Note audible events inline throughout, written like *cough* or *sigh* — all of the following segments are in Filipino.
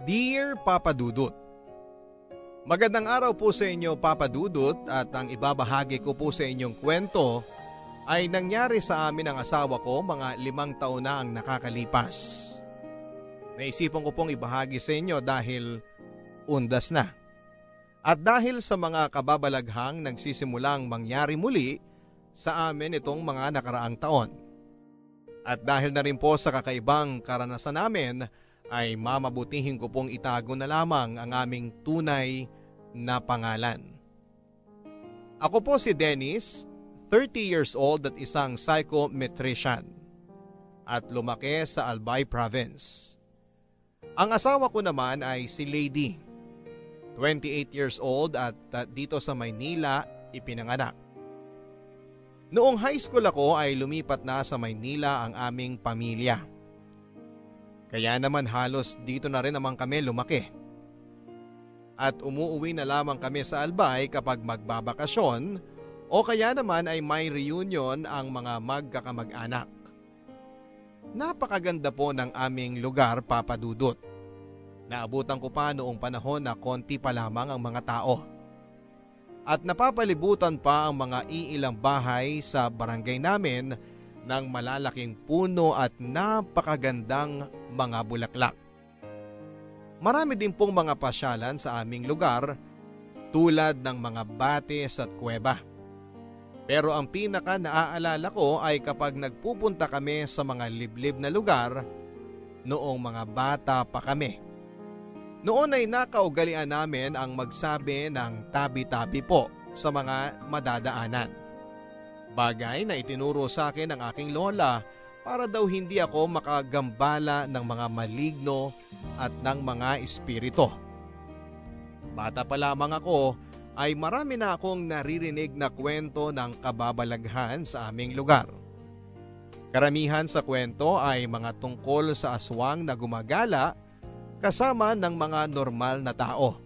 Dear Papa Dudut, Magandang araw po sa inyo Papa Dudut at ang ibabahagi ko po sa inyong kwento ay nangyari sa amin ang asawa ko mga limang taon na ang nakakalipas. Naisipan ko pong ibahagi sa inyo dahil undas na. At dahil sa mga kababalaghang nagsisimulang mangyari muli sa amin itong mga nakaraang taon. At dahil na rin po sa kakaibang karanasan namin ay mamabutihin ko pong itago na lamang ang aming tunay na pangalan. Ako po si Dennis, 30 years old at isang psychometrician at lumaki sa Albay Province. Ang asawa ko naman ay si Lady, 28 years old at dito sa Maynila ipinanganak. Noong high school ako ay lumipat na sa Maynila ang aming pamilya. Kaya naman halos dito na rin naman kami lumaki. At umuuwi na lamang kami sa Albay kapag magbabakasyon o kaya naman ay may reunion ang mga magkakamag-anak. Napakaganda po ng aming lugar papadudot. Naabutan ko pa noong panahon na konti pa lamang ang mga tao. At napapalibutan pa ang mga iilang bahay sa barangay namin ng malalaking puno at napakagandang mga bulaklak. Marami din pong mga pasyalan sa aming lugar tulad ng mga batis at kuweba. Pero ang pinaka naaalala ko ay kapag nagpupunta kami sa mga liblib na lugar noong mga bata pa kami. Noon ay nakaugalian namin ang magsabi ng tabi-tabi po sa mga madadaanan. Bagay na itinuro sa akin ng aking lola para daw hindi ako makagambala ng mga maligno at ng mga espirito. Bata pa lamang ako ay marami na akong naririnig na kwento ng kababalaghan sa aming lugar. Karamihan sa kwento ay mga tungkol sa aswang na gumagala kasama ng mga normal na tao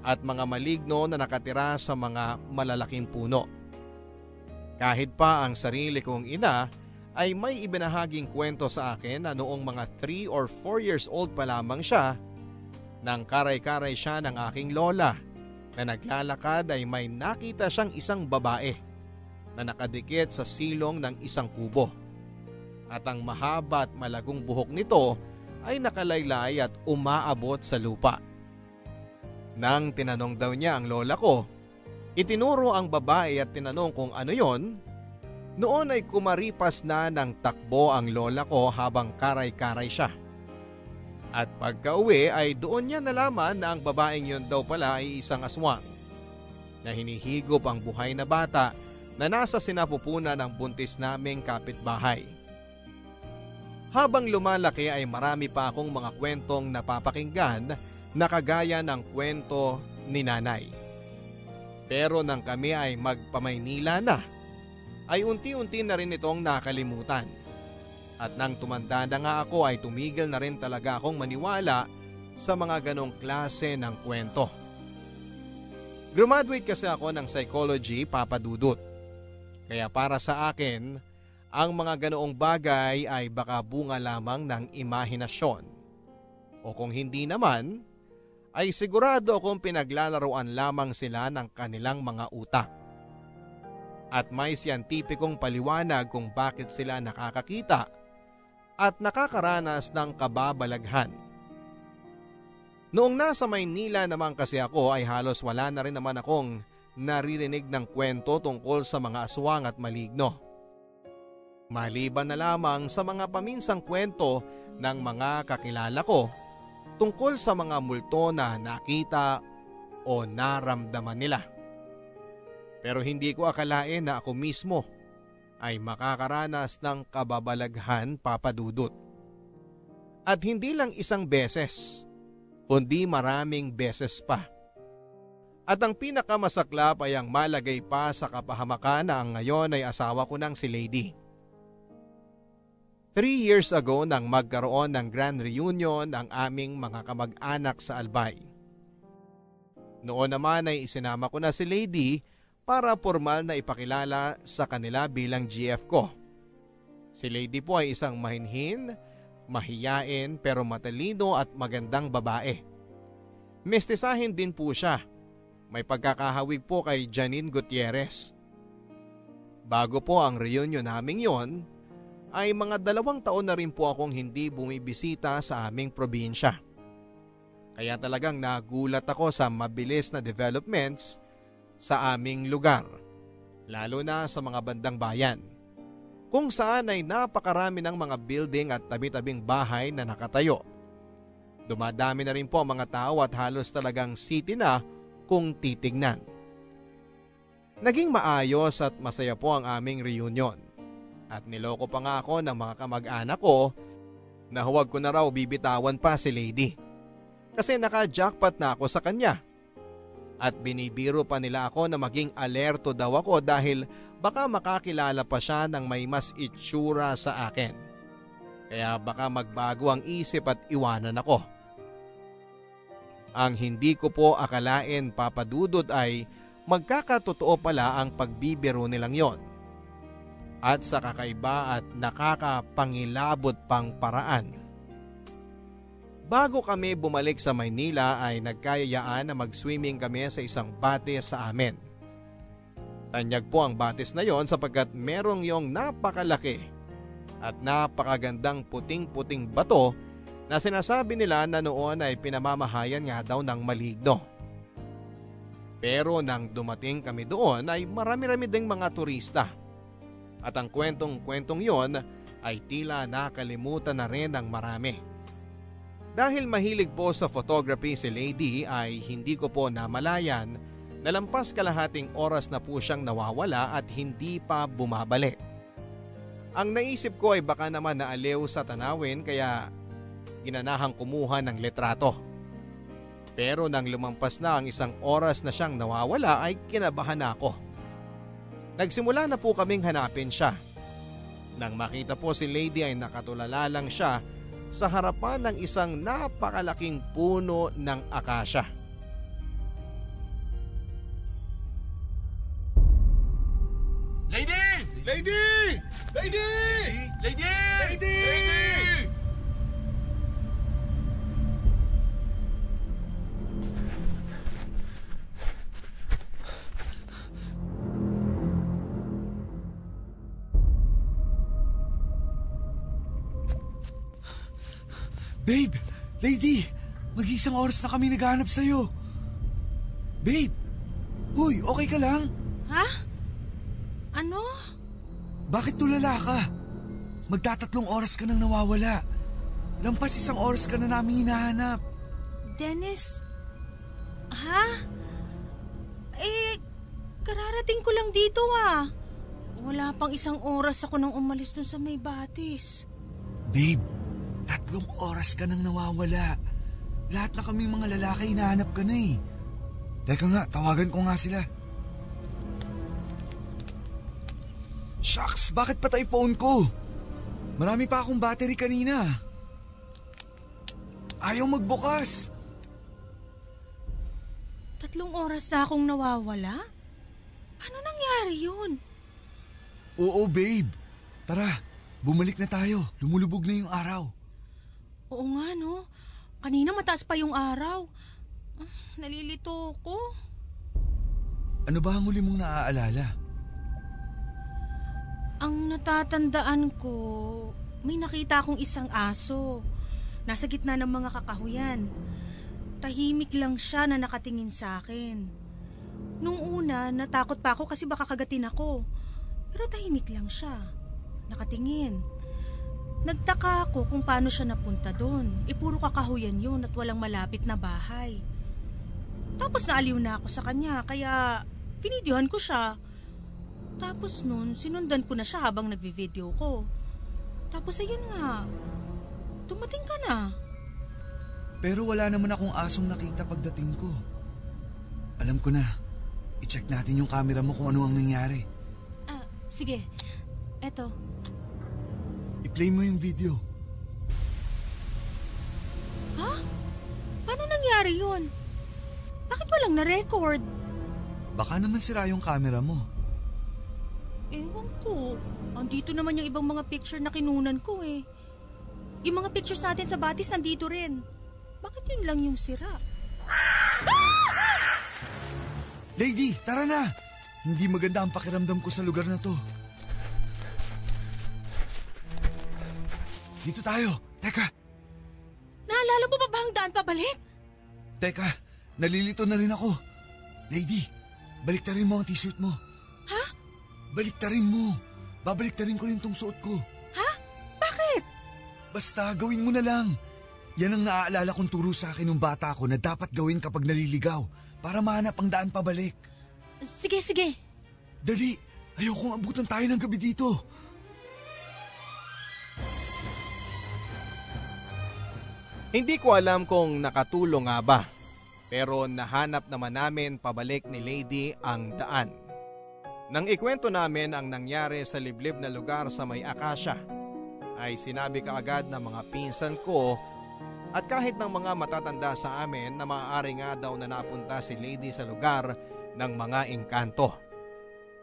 at mga maligno na nakatira sa mga malalaking puno. Kahit pa ang sarili kong ina ay may ibinahaging kwento sa akin na noong mga 3 or 4 years old pa lamang siya, nang karay-karay siya ng aking lola na naglalakad ay may nakita siyang isang babae na nakadikit sa silong ng isang kubo. At ang mahaba at malagong buhok nito ay nakalaylay at umaabot sa lupa. Nang tinanong daw niya ang lola ko Itinuro ang babae at tinanong kung ano yon. Noon ay kumaripas na ng takbo ang lola ko habang karay-karay siya. At pagka uwi ay doon niya nalaman na ang babaeng yon daw pala ay isang aswang na hinihigop ang buhay na bata na nasa sinapupunan ng buntis naming kapitbahay. Habang lumalaki ay marami pa akong mga kwentong napapakinggan na kagaya ng kwento ni nanay. Pero nang kami ay magpamaynila na, ay unti-unti na rin itong nakalimutan. At nang tumanda na nga ako ay tumigil na rin talaga akong maniwala sa mga ganong klase ng kwento. Graduate kasi ako ng psychology papadudot. Kaya para sa akin, ang mga ganoong bagay ay baka bunga lamang ng imahinasyon. O kung hindi naman, ay sigurado akong pinaglalaroan lamang sila ng kanilang mga utak. At may siyentipikong paliwanag kung bakit sila nakakakita at nakakaranas ng kababalaghan. Noong nasa Maynila naman kasi ako ay halos wala na rin naman akong naririnig ng kwento tungkol sa mga aswang at maligno. Maliban na lamang sa mga paminsang kwento ng mga kakilala ko tungkol sa mga multo na nakita o naramdaman nila. Pero hindi ko akalain na ako mismo ay makakaranas ng kababalaghan papadudot. At hindi lang isang beses, kundi maraming beses pa. At ang pinakamasaklap ay ang malagay pa sa kapahamakan na ang ngayon ay asawa ko ng si Lady. Three years ago nang magkaroon ng grand reunion ang aming mga kamag-anak sa Albay. Noon naman ay isinama ko na si Lady para formal na ipakilala sa kanila bilang GF ko. Si Lady po ay isang mahinhin, mahiyain pero matalino at magandang babae. Mestisahin din po siya. May pagkakahawig po kay Janine Gutierrez. Bago po ang reunion naming yon, ay mga dalawang taon na rin po akong hindi bumibisita sa aming probinsya. Kaya talagang nagulat ako sa mabilis na developments sa aming lugar, lalo na sa mga bandang bayan kung saan ay napakarami ng mga building at tabi-tabing bahay na nakatayo. Dumadami na rin po ang mga tao at halos talagang city na kung titignan. Naging maayos at masaya po ang aming reunion. At niloko pa nga ako ng mga kamag-anak ko na huwag ko na raw bibitawan pa si Lady. Kasi naka-jackpot na ako sa kanya. At binibiro pa nila ako na maging alerto daw ako dahil baka makakilala pa siya ng may mas itsura sa akin. Kaya baka magbago ang isip at iwanan ako. Ang hindi ko po akalain papadudod ay magkakatotoo pala ang pagbibiro nilang yon. At sa kakaiba at nakakapangilabot pang paraan. Bago kami bumalik sa Maynila ay nagkayayaan na mag-swimming kami sa isang batis sa amin. Tanyag po ang batis na yon sapagkat merong yung napakalaki at napakagandang puting-puting bato na sinasabi nila na noon ay pinamamahayan nga daw ng maligno. Pero nang dumating kami doon ay marami-rami ding mga turista. At ang kwentong-kwentong yon ay tila nakalimutan na rin ng marami. Dahil mahilig po sa photography si Lady ay hindi ko po namalayan Nalampas kalahating oras na po siyang nawawala at hindi pa bumabalik. Ang naisip ko ay baka naman naaliw sa tanawin kaya ginanahang kumuha ng letrato. Pero nang lumampas na ang isang oras na siyang nawawala ay kinabahan na ako. Nagsimula na po kaming hanapin siya. Nang makita po si Lady ay nakatulala lang siya sa harapan ng isang napakalaking puno ng akasya. Lady! Lady! Lady! Lady! Lady! Lady! Babe! Lady! Mag-isang oras na kami naghahanap sa'yo. Babe! Uy, okay ka lang? Ha? Ano? Bakit tulala ka? Magtatatlong oras ka nang nawawala. Lampas isang oras ka na namin hinahanap. Dennis? Ha? Eh, kararating ko lang dito ah. Wala pang isang oras ako nang umalis dun sa may batis. Babe, tatlong oras ka nang nawawala. Lahat na kami mga lalaki hinahanap ka na eh. Teka nga, tawagan ko nga sila. Shucks, bakit patay phone ko? Marami pa akong battery kanina. Ayaw magbukas. Tatlong oras na akong nawawala? Paano nangyari yun? Oo, babe. Tara, bumalik na tayo. Lumulubog na yung araw. Oo nga, no? Kanina mataas pa yung araw. Ah, nalilito ko. Ano ba ang huli mong naaalala? Ang natatandaan ko, may nakita akong isang aso. Nasa gitna ng mga kakahuyan. Tahimik lang siya na nakatingin sa akin. Nung una, natakot pa ako kasi baka kagatin ako. Pero tahimik lang siya. Nakatingin. Nagtaka ako kung paano siya napunta doon. Ipuro kakahuyan yun at walang malapit na bahay. Tapos naaliw na ako sa kanya kaya pinidyohan ko siya. Tapos nun, sinundan ko na siya habang nagvi-video ko. Tapos ayun nga, tumating ka na. Pero wala naman akong asong nakita pagdating ko. Alam ko na, i-check natin yung camera mo kung ano ang nangyari. Ah, sige. Eto. I-play mo yung video. Ha? Paano nangyari yun? Bakit walang na-record? Baka naman sira yung camera mo. Ewan ko. Andito naman yung ibang mga picture na kinunan ko eh. Yung mga pictures natin sa batis nandito rin. Bakit yun lang yung sira? Lady, tara na! Hindi maganda ang pakiramdam ko sa lugar na to. Dito tayo. Teka, Naalala mo ba ba ang daan pabalik? teka. Nalilito na rin ako. Lady, baliktarin mo ang t-shirt mo. Ha? Baliktarin mo. Babaliktarin ko rin tong suot ko. Ha? Bakit? Basta gawin mo na lang. Yan ang naaalala kong turo sa akin ng bata ko na dapat gawin kapag naliligaw para mahanap ang daan pabalik. Sige, sige. Dali, ayokong abutan tayo ng gabi dito. Hindi ko alam kung nakatulong nga ba, pero nahanap naman namin pabalik ni Lady ang daan. Nang ikwento namin ang nangyari sa liblib na lugar sa may akasya, ay sinabi kaagad ng mga pinsan ko at kahit ng mga matatanda sa amin na maaari nga daw na napunta si Lady sa lugar ng mga engkanto.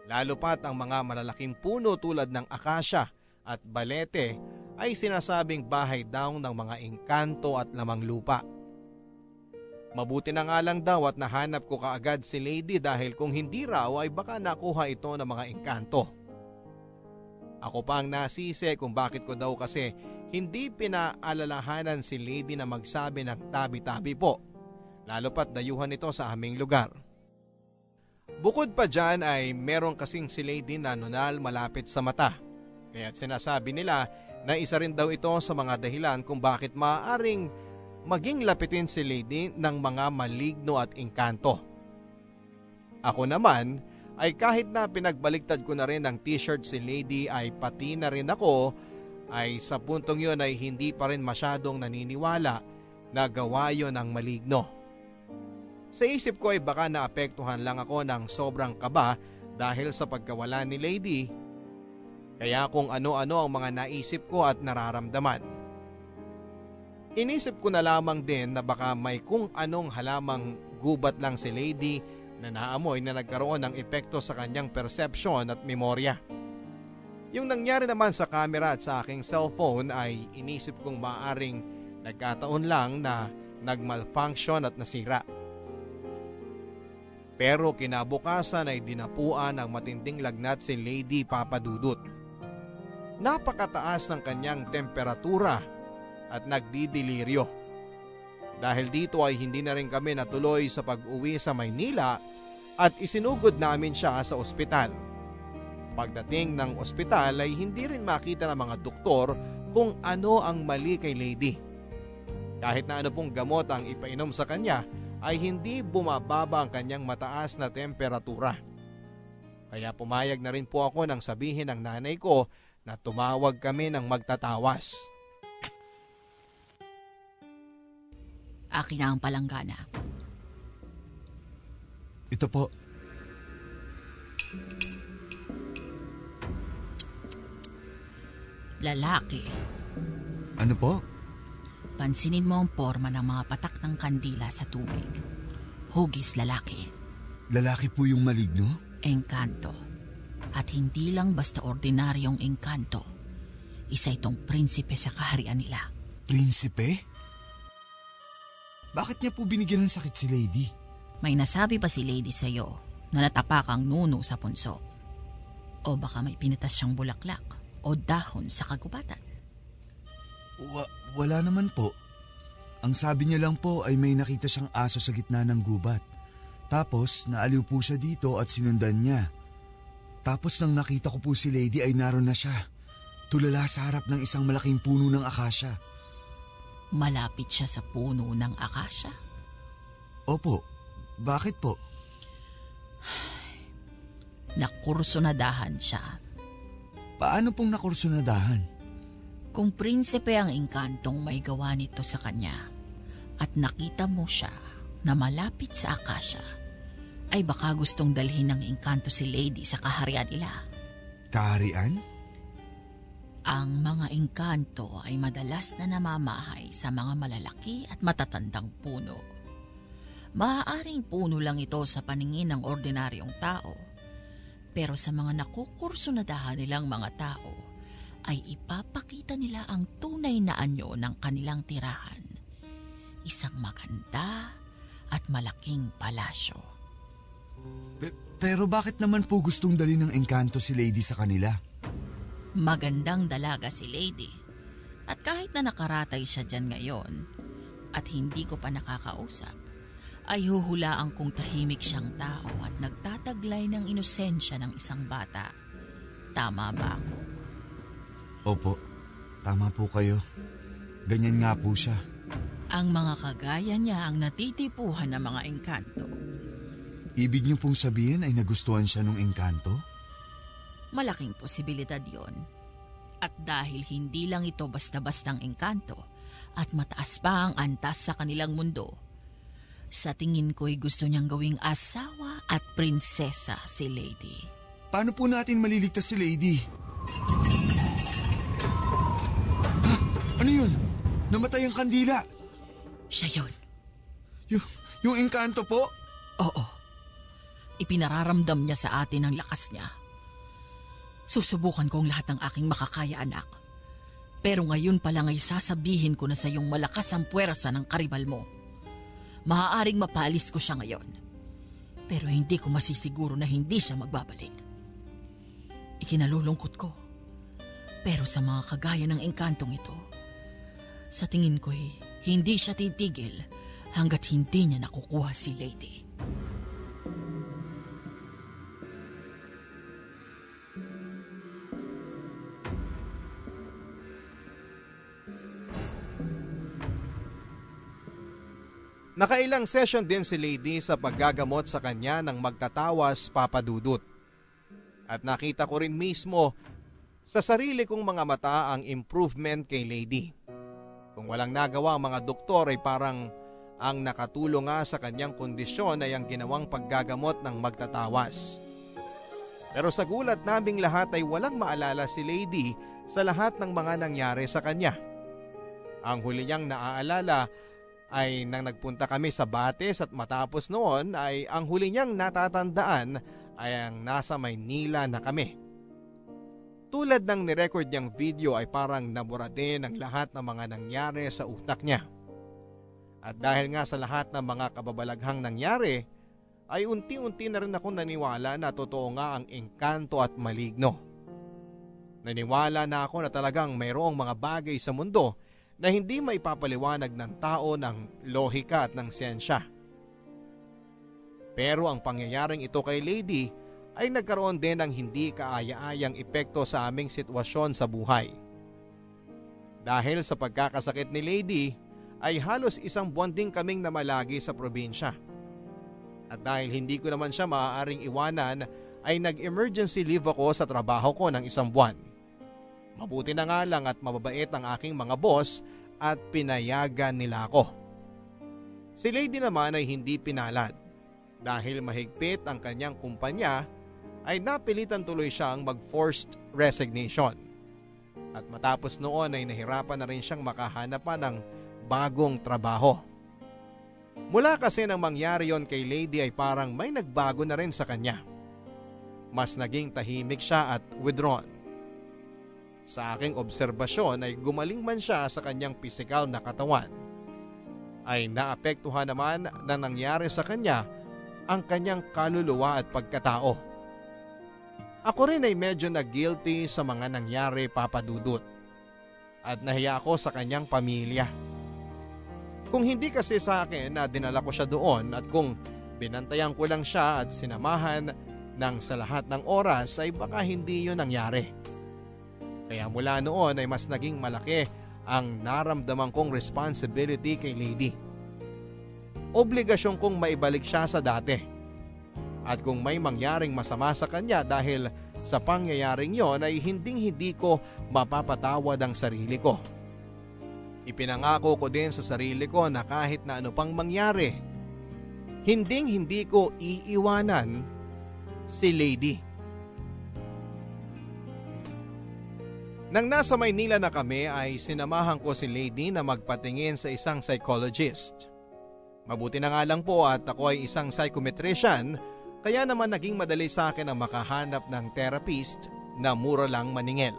Lalo pat ang mga malalaking puno tulad ng akasya at balete ay sinasabing bahay daw ng mga engkanto at lamang lupa. Mabuti na nga lang daw at nahanap ko kaagad si Lady dahil kung hindi raw ay baka nakuha ito ng mga engkanto. Ako pa ang nasisi kung bakit ko daw kasi hindi pinaalalahanan si Lady na magsabi ng tabi-tabi po, lalo pat dayuhan ito sa aming lugar. Bukod pa dyan ay meron kasing si Lady na nunal malapit sa mata. Kaya't sinasabi nila na isa rin daw ito sa mga dahilan kung bakit maaaring maging lapitin si Lady ng mga maligno at engkanto. Ako naman ay kahit na pinagbaliktad ko na rin ang t-shirt si Lady ay pati na rin ako ay sa puntong yun ay hindi pa rin masyadong naniniwala na gawa yun ng maligno. Sa isip ko ay baka naapektuhan lang ako ng sobrang kaba dahil sa pagkawala ni Lady kaya kung ano-ano ang mga naisip ko at nararamdaman. Inisip ko na lamang din na baka may kung anong halamang gubat lang si Lady na naamoy na nagkaroon ng epekto sa kanyang perception at memorya. Yung nangyari naman sa camera at sa aking cellphone ay inisip kong maaring nagkataon lang na nagmalfunction at nasira. Pero kinabukasan ay dinapuan ng matinding lagnat si Lady Papadudut. Napakataas ng kanyang temperatura at nagdidiliryo. Dahil dito ay hindi na rin kami natuloy sa pag-uwi sa Maynila at isinugod namin siya sa ospital. Pagdating ng ospital ay hindi rin makita ng mga doktor kung ano ang mali kay Lady. Kahit na ano pong gamot ang ipainom sa kanya ay hindi bumababa ang kanyang mataas na temperatura. Kaya pumayag na rin po ako nang sabihin ng nanay ko na tumawag kami ng magtatawas. Akin na ang palanggana. Ito po, Lalaki. ano po? Pansinin mo ang forma ng mga patak ng kandila sa tubig. Hugis lalaki. Lalaki po yung maligno? Engkanto. At hindi lang basta ordinaryong engkanto. Isa itong prinsipe sa kaharian nila. Prinsipe? Bakit niya po binigyan ng sakit si Lady? May nasabi pa si Lady sa'yo na natapak ang nuno sa punso. O baka may pinitas siyang bulaklak o dahon sa kagubatan. Wa- wala naman po. Ang sabi niya lang po ay may nakita siyang aso sa gitna ng gubat. Tapos naaliw po siya dito at sinundan niya. Tapos nang nakita ko po si Lady ay naroon na siya. Tulala sa harap ng isang malaking puno ng akasya. Malapit siya sa puno ng akasya. Opo, bakit po? Nakursunadahan siya. Paano pong nakursunadahan? Kung prinsipe ang engkantong may gawa nito sa kanya at nakita mo siya na malapit sa akasya, ay baka gustong dalhin ng engkanto si Lady sa kaharian nila. Kaharian? Ang mga engkanto ay madalas na namamahay sa mga malalaki at matatandang puno. Maaaring puno lang ito sa paningin ng ordinaryong tao. Pero sa mga nakukursunadahan nilang mga tao, ay ipapakita nila ang tunay na anyo ng kanilang tirahan. Isang maganda at malaking palasyo. Pe- pero bakit naman po gustong dali ng engkanto si Lady sa kanila? Magandang dalaga si Lady. At kahit na nakaratay siya dyan ngayon at hindi ko pa nakakausap, ay huhulaan kong tahimik siyang tao at nagtataglay ng inosensya ng isang bata. Tama ba ako? Opo, tama po kayo. Ganyan nga po siya. Ang mga kagaya niya ang natitipuhan ng mga engkanto. Ibig niyo pong sabihin ay nagustuhan siya ng engkanto? Malaking posibilidad yon. At dahil hindi lang ito basta-bastang engkanto at mataas pa ang antas sa kanilang mundo, sa tingin ko'y gusto niyang gawing asawa at prinsesa si Lady. Paano po natin maliligtas si Lady? Ah, ano yun? Namatay ang kandila. Siya yon. Yung, yung engkanto po? Oo. Ipinararamdam niya sa atin ang lakas niya. Susubukan ko ang lahat ng aking makakaya anak. Pero ngayon pa lang ay sasabihin ko na sa iyong malakas ang puwersa ng karibal mo. Maaaring mapalis ko siya ngayon. Pero hindi ko masisiguro na hindi siya magbabalik. Ikinalulungkot ko. Pero sa mga kagaya ng engkantong ito, sa tingin ko'y hindi siya titigil hanggat hindi niya nakukuha si Lady. Nakailang session din si Lady sa paggagamot sa kanya ng magtatawas papadudot. At nakita ko rin mismo sa sarili kong mga mata ang improvement kay Lady. Kung walang nagawa ang mga doktor ay parang ang nakatulong nga sa kanyang kondisyon ay ang ginawang paggagamot ng magtatawas. Pero sa gulat naming lahat ay walang maalala si Lady sa lahat ng mga nangyari sa kanya. Ang huli niyang naaalala ay nang nagpunta kami sa Bates at matapos noon ay ang huli niyang natatandaan ay ang nasa Maynila na kami. Tulad ng nirecord niyang video ay parang nabura din ang lahat ng mga nangyari sa utak niya. At dahil nga sa lahat ng mga kababalaghang nangyari, ay unti-unti na rin ako naniwala na totoo nga ang engkanto at maligno. Naniwala na ako na talagang mayroong mga bagay sa mundo na hindi maipapaliwanag ng tao ng lohika at ng siyensya. Pero ang pangyayaring ito kay Lady ay nagkaroon din ng hindi kaaya-ayang epekto sa aming sitwasyon sa buhay. Dahil sa pagkakasakit ni Lady ay halos isang buwan din kaming namalagi sa probinsya. At dahil hindi ko naman siya maaaring iwanan ay nag-emergency leave ako sa trabaho ko ng isang buwan. Mabuti na nga lang at mababait ang aking mga boss at pinayagan nila ako. Si Lady naman ay hindi pinalad. Dahil mahigpit ang kanyang kumpanya ay napilitan tuloy siyang mag-forced resignation. At matapos noon ay nahirapan na rin siyang makahanap pa ng bagong trabaho. Mula kasi nang mangyari yon kay Lady ay parang may nagbago na rin sa kanya. Mas naging tahimik siya at withdrawn. Sa aking obserbasyon ay gumaling man siya sa kanyang pisikal na katawan. Ay naapektuhan naman na nangyari sa kanya ang kanyang kaluluwa at pagkatao. Ako rin ay medyo na-guilty sa mga nangyari papadudot. At nahiya ako sa kanyang pamilya. Kung hindi kasi sa akin na dinala ko siya doon at kung binantayan ko lang siya at sinamahan ng sa lahat ng oras ay baka hindi yun nangyari. Kaya mula noon ay mas naging malaki ang naramdaman kong responsibility kay Lady. Obligasyon kong maibalik siya sa dati. At kung may mangyaring masama sa kanya dahil sa pangyayaring yon ay hinding hindi ko mapapatawad ang sarili ko. Ipinangako ko din sa sarili ko na kahit na ano pang mangyari, hinding hindi ko iiwanan si Lady. Nang nasa Maynila na kami ay sinamahan ko si Lady na magpatingin sa isang psychologist. Mabuti na nga lang po at ako ay isang psychometrician kaya naman naging madali sa akin ang makahanap ng therapist na mura lang maningil.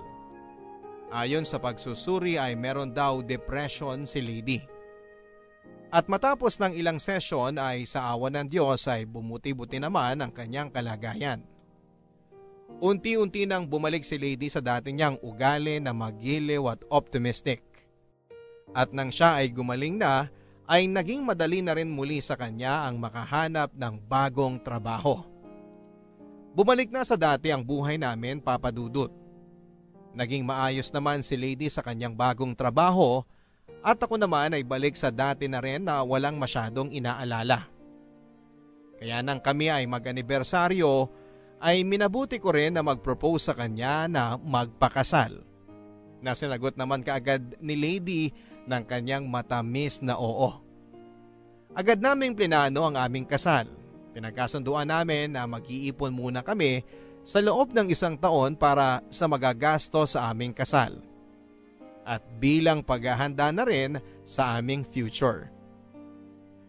Ayon sa pagsusuri ay meron daw depression si Lady. At matapos ng ilang session ay sa awa ng Diyos ay bumuti-buti naman ang kanyang kalagayan. Unti-unti nang bumalik si Lady sa dati niyang ugali na magiliw at optimistic. At nang siya ay gumaling na, ay naging madali na rin muli sa kanya ang makahanap ng bagong trabaho. Bumalik na sa dati ang buhay namin papadudot. Naging maayos naman si Lady sa kanyang bagong trabaho at ako naman ay balik sa dati na rin na walang masyadong inaalala. Kaya nang kami ay mag-anibersaryo ay minabuti ko rin na mag-propose sa kanya na magpakasal. Nasinagot naman kaagad ni Lady ng kanyang matamis na oo. Agad naming plinano ang aming kasal. Pinagkasunduan namin na mag-iipon muna kami sa loob ng isang taon para sa magagasto sa aming kasal at bilang paghahanda na rin sa aming future.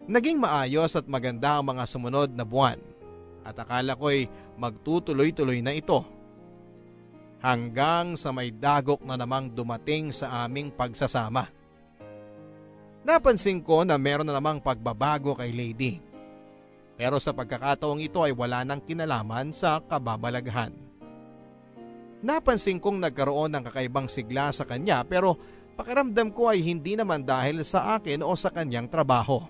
Naging maayos at maganda ang mga sumunod na buwan at akala ko'y magtutuloy-tuloy na ito. Hanggang sa may dagok na namang dumating sa aming pagsasama. Napansin ko na meron na namang pagbabago kay Lady. Pero sa pagkakataong ito ay wala nang kinalaman sa kababalaghan. Napansin kong nagkaroon ng kakaibang sigla sa kanya pero pakiramdam ko ay hindi naman dahil sa akin o sa kanyang trabaho.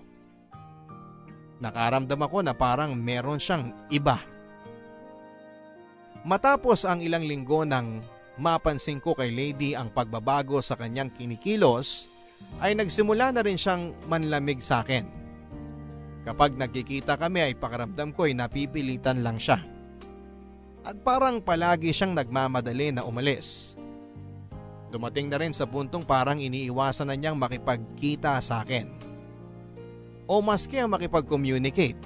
Nakaramdam ako na parang meron siyang iba. Matapos ang ilang linggo nang mapansin ko kay Lady ang pagbabago sa kanyang kinikilos, ay nagsimula na rin siyang manlamig sa akin. Kapag nagkikita kami ay pakiramdam ko ay napipilitan lang siya at parang palagi siyang nagmamadali na umalis. Dumating na rin sa puntong parang iniiwasan na niyang makipagkita sa akin. O maski ang makipag-communicate.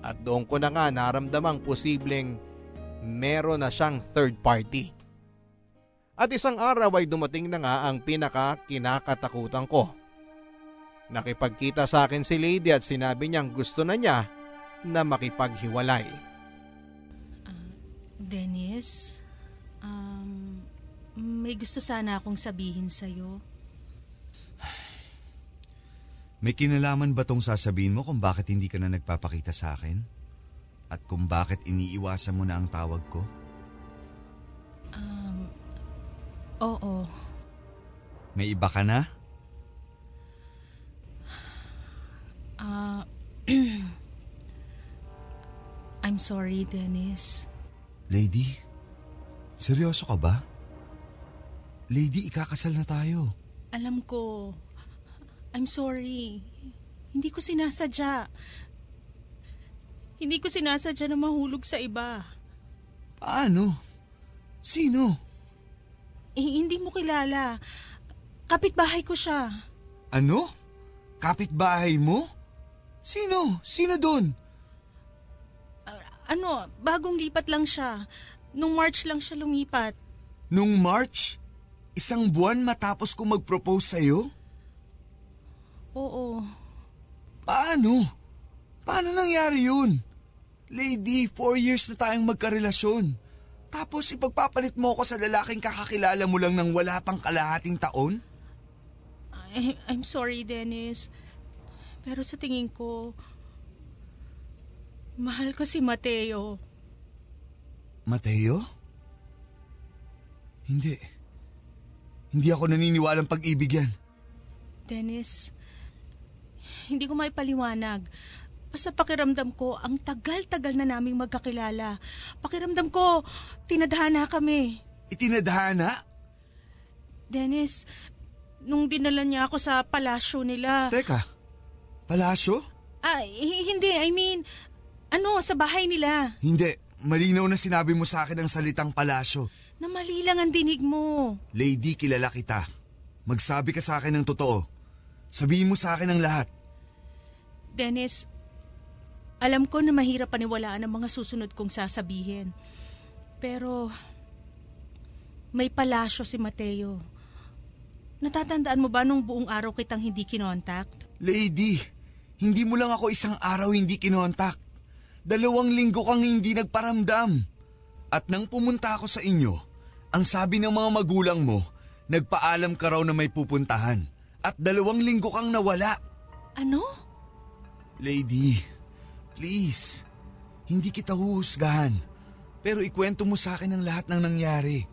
At doon ko na nga naramdamang posibleng meron na siyang third party. At isang araw ay dumating na nga ang pinaka kinakatakutan ko. Nakipagkita sa akin si Lady at sinabi niyang gusto na niya na makipaghiwalay. Dennis, um, may gusto sana akong sabihin sa'yo. May kinalaman ba tong sasabihin mo kung bakit hindi ka na nagpapakita sa akin? At kung bakit iniiwasan mo na ang tawag ko? Um, oo. May iba ka na? Ah, *clears throat* I'm sorry, Dennis. Lady, seryoso ka ba? Lady, ikakasal na tayo. Alam ko. I'm sorry. Hindi ko sinasadya. Hindi ko sinasadya na mahulog sa iba. Paano? Sino? Eh, hindi mo kilala. Kapitbahay ko siya. Ano? Kapitbahay mo? Sino? Sino doon? Ano, bagong lipat lang siya. Nung March lang siya lumipat. Nung March? Isang buwan matapos ko mag-propose sa'yo? Oo. Paano? Paano nangyari yun? Lady, four years na tayong magkarelasyon. Tapos ipagpapalit mo ako sa lalaking kakakilala mo lang ng wala pang kalahating taon? I, I'm sorry, Dennis. Pero sa tingin ko, mahal ko si Mateo. Mateo? Hindi. Hindi ako naniniwalang pag-ibig yan. Dennis, hindi ko may paliwanag. Basta pakiramdam ko, ang tagal-tagal na naming magkakilala. Pakiramdam ko, tinadhana kami. Itinadhana? Dennis, nung dinala niya ako sa palasyo nila... Teka, palasyo? Ah, hindi, I mean, ano, sa bahay nila. Hindi, malinaw na sinabi mo sa akin ang salitang palasyo. Na mali lang ang dinig mo. Lady, kilala kita. Magsabi ka sa akin ng totoo. Sabihin mo sa akin ang lahat. Dennis, alam ko na mahirap paniwalaan ang mga susunod kong sasabihin. Pero, may palasyo si Mateo. Natatandaan mo ba nung buong araw kitang hindi kinontak? Lady, hindi mo lang ako isang araw hindi kinontak. Dalawang linggo kang hindi nagparamdam. At nang pumunta ako sa inyo, ang sabi ng mga magulang mo, Nagpaalam ka raw na may pupuntahan at dalawang linggo kang nawala. Ano? Lady, please, hindi kita huhusgahan. Pero ikwento mo sa akin ang lahat ng nangyari.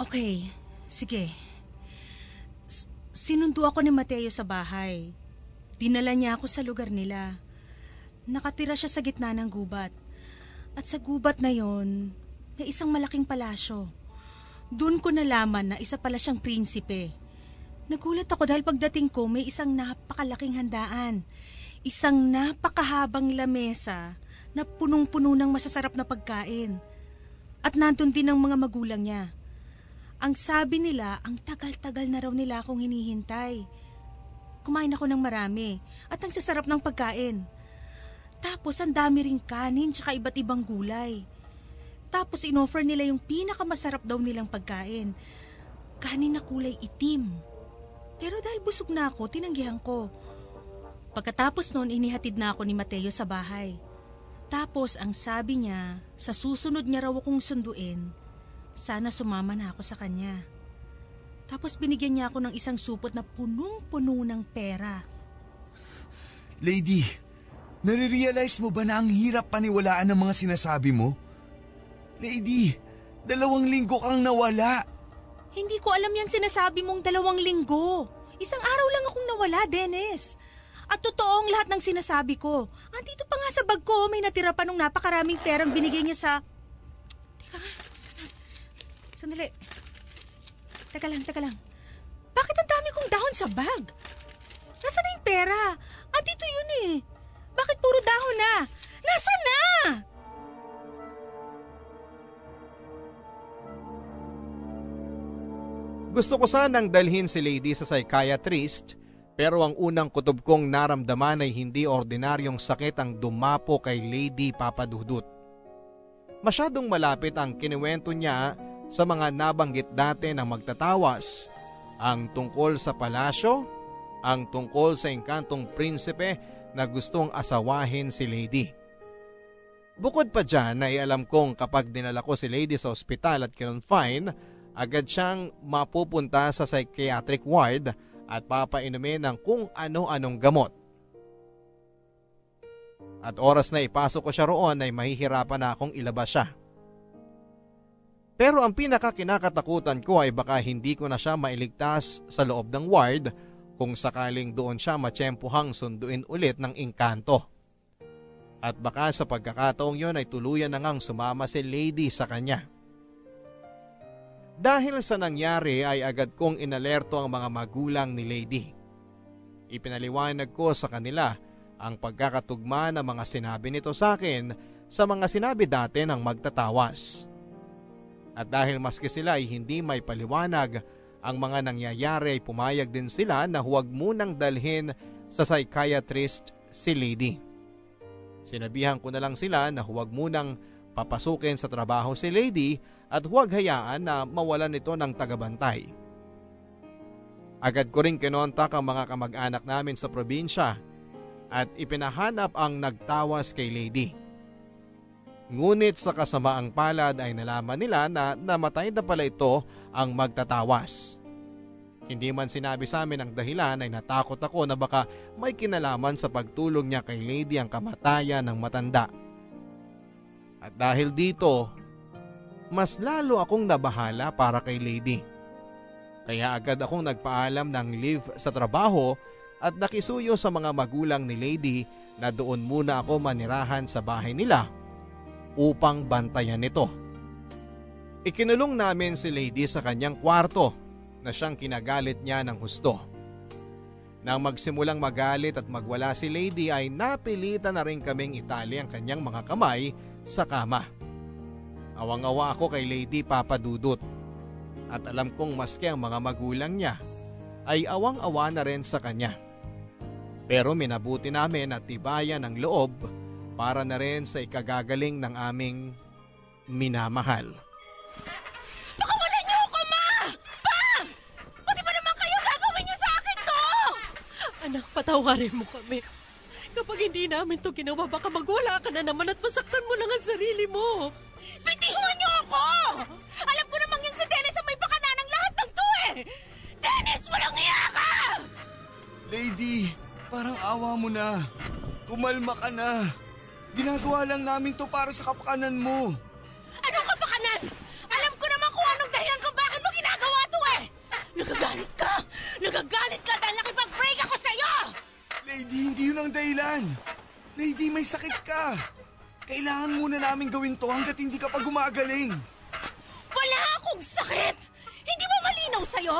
Okay, sige. S- sinundo ako ni Mateo sa bahay. Dinala niya ako sa lugar nila. Nakatira siya sa gitna ng gubat. At sa gubat na yon, may isang malaking palasyo. Doon ko nalaman na isa pala siyang prinsipe. Nagulat ako dahil pagdating ko may isang napakalaking handaan. Isang napakahabang lamesa na punong-puno ng masasarap na pagkain. At nandun din ang mga magulang niya. Ang sabi nila, ang tagal-tagal na raw nila akong hinihintay. Kumain ako ng marami at ang sasarap ng pagkain. Tapos ang dami ring kanin tsaka iba't ibang gulay. Tapos inoffer nila yung pinakamasarap daw nilang pagkain. Kanin na kulay itim. Pero dahil busog na ako, tinanggihan ko. Pagkatapos noon, inihatid na ako ni Mateo sa bahay. Tapos ang sabi niya, sa susunod niya raw akong sunduin, sana sumama na ako sa kanya. Tapos binigyan niya ako ng isang supot na punong-puno ng pera. Lady, nare-realize mo ba na ang hirap paniwalaan ng mga sinasabi mo? Lady, dalawang linggo kang nawala. Hindi ko alam yung sinasabi mong dalawang linggo. Isang araw lang akong nawala, Dennis. At totoo ang lahat ng sinasabi ko. Andito pa nga sa bag ko, may natira pa nung napakaraming perang binigay niya sa... Teka nga, sana... Sandali. Teka lang, teka lang. Bakit ang dami kong dahon sa bag? Nasaan na yung pera? Ah, dito yun eh. Bakit puro dahon na? Nasaan na? Gusto ko sanang dalhin si Lady sa psychiatrist pero ang unang kutob kong naramdaman ay hindi ordinaryong sakit ang dumapo kay Lady Papadudut. Masyadong malapit ang kinuwento niya sa mga nabanggit dati ng magtatawas, ang tungkol sa palasyo, ang tungkol sa engkantong prinsipe na gustong asawahin si Lady. Bukod pa dyan ay alam kong kapag dinala ko si Lady sa ospital at kinonfine, agad siyang mapupunta sa psychiatric ward at papainumin ng kung ano-anong gamot. At oras na ipasok ko siya roon ay mahihirapan na akong ilabas siya. Pero ang pinakakinakatakutan ko ay baka hindi ko na siya mailigtas sa loob ng ward kung sakaling doon siya matsyempohang sunduin ulit ng engkanto. At baka sa pagkakataong yon ay tuluyan na ngang sumama si Lady sa kanya. Dahil sa nangyari ay agad kong inalerto ang mga magulang ni Lady. Ipinaliwanag ko sa kanila ang pagkakatugma ng mga sinabi nito sa akin sa mga sinabi dati ng magtatawas. At dahil maski sila ay hindi may paliwanag, ang mga nangyayari ay pumayag din sila na huwag munang dalhin sa psychiatrist si Lady. Sinabihan ko na lang sila na huwag munang papasukin sa trabaho si Lady at huwag hayaan na mawalan ito ng tagabantay. Agad ko rin kinontak ang mga kamag-anak namin sa probinsya at ipinahanap ang nagtawas kay Lady. Ngunit sa kasamaang palad ay nalaman nila na namatay na pala ito ang magtatawas. Hindi man sinabi sa amin ang dahilan ay natakot ako na baka may kinalaman sa pagtulong niya kay Lady ang kamatayan ng matanda. At dahil dito, mas lalo akong nabahala para kay Lady. Kaya agad akong nagpaalam ng leave sa trabaho at nakisuyo sa mga magulang ni Lady na doon muna ako manirahan sa bahay nila upang bantayan ito. Ikinulong namin si Lady sa kanyang kwarto na siyang kinagalit niya ng husto. Nang magsimulang magalit at magwala si Lady ay napilitan na rin kaming itali ang kanyang mga kamay sa kama. Awang-awa ako kay Lady Papadudot at alam kong maski ang mga magulang niya ay awang-awa na rin sa kanya. Pero minabuti namin at tibayan ng loob para na rin sa ikagagaling ng aming minamahal. Pakawalan niyo ako, Ma! Pa! Pati ba naman kayo gagawin niyo sa akin to? Anak, patawarin mo kami. Kapag hindi namin to ginawa, baka magwala ka na naman at masaktan mo lang ang sarili mo. Ako! Alam ko namang yung si Dennis ang may pakana ng lahat ng to eh! Dennis, walang iya ka! Lady, parang awa mo na. Kumalma ka na. Ginagawa lang namin to para sa kapakanan mo. Anong kapakanan? Alam ko naman kung anong dahilan kung bakit mo ginagawa to eh! Nagagalit ka! Nagagalit ka dahil nakipag-break ako sa'yo! Lady, hindi yun ang dahilan. Lady, may sakit ka. Kailangan muna namin gawin to hanggat hindi ka pa gumagaling. Wala akong sakit! Hindi ba malinaw sa'yo?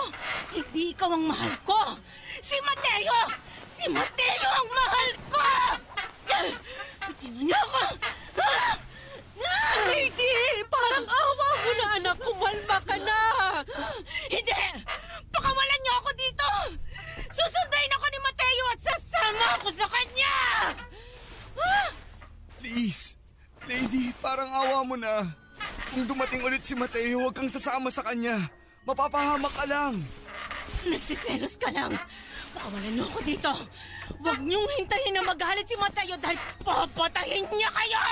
Hindi ikaw ang mahal ko! Si Mateo! Si Mateo ang mahal ko! Bitiwan niyo ako! Ah! Ah! Lady, parang awa mo na anak, kumalma ka na. Hindi! Pakawalan niyo ako dito! Susundayin ako ni Mateo at sasama ako sa kanya! Ah! Please, Lady, parang awa mo na. Kung dumating ulit si Mateo, huwag kang sasama sa kanya. Mapapahamak ka lang. Nagsiselos ka lang. Pakawalan niyo ako dito. Huwag niyong hintayin na magalit si Mateo dahil papatayin niya kayo!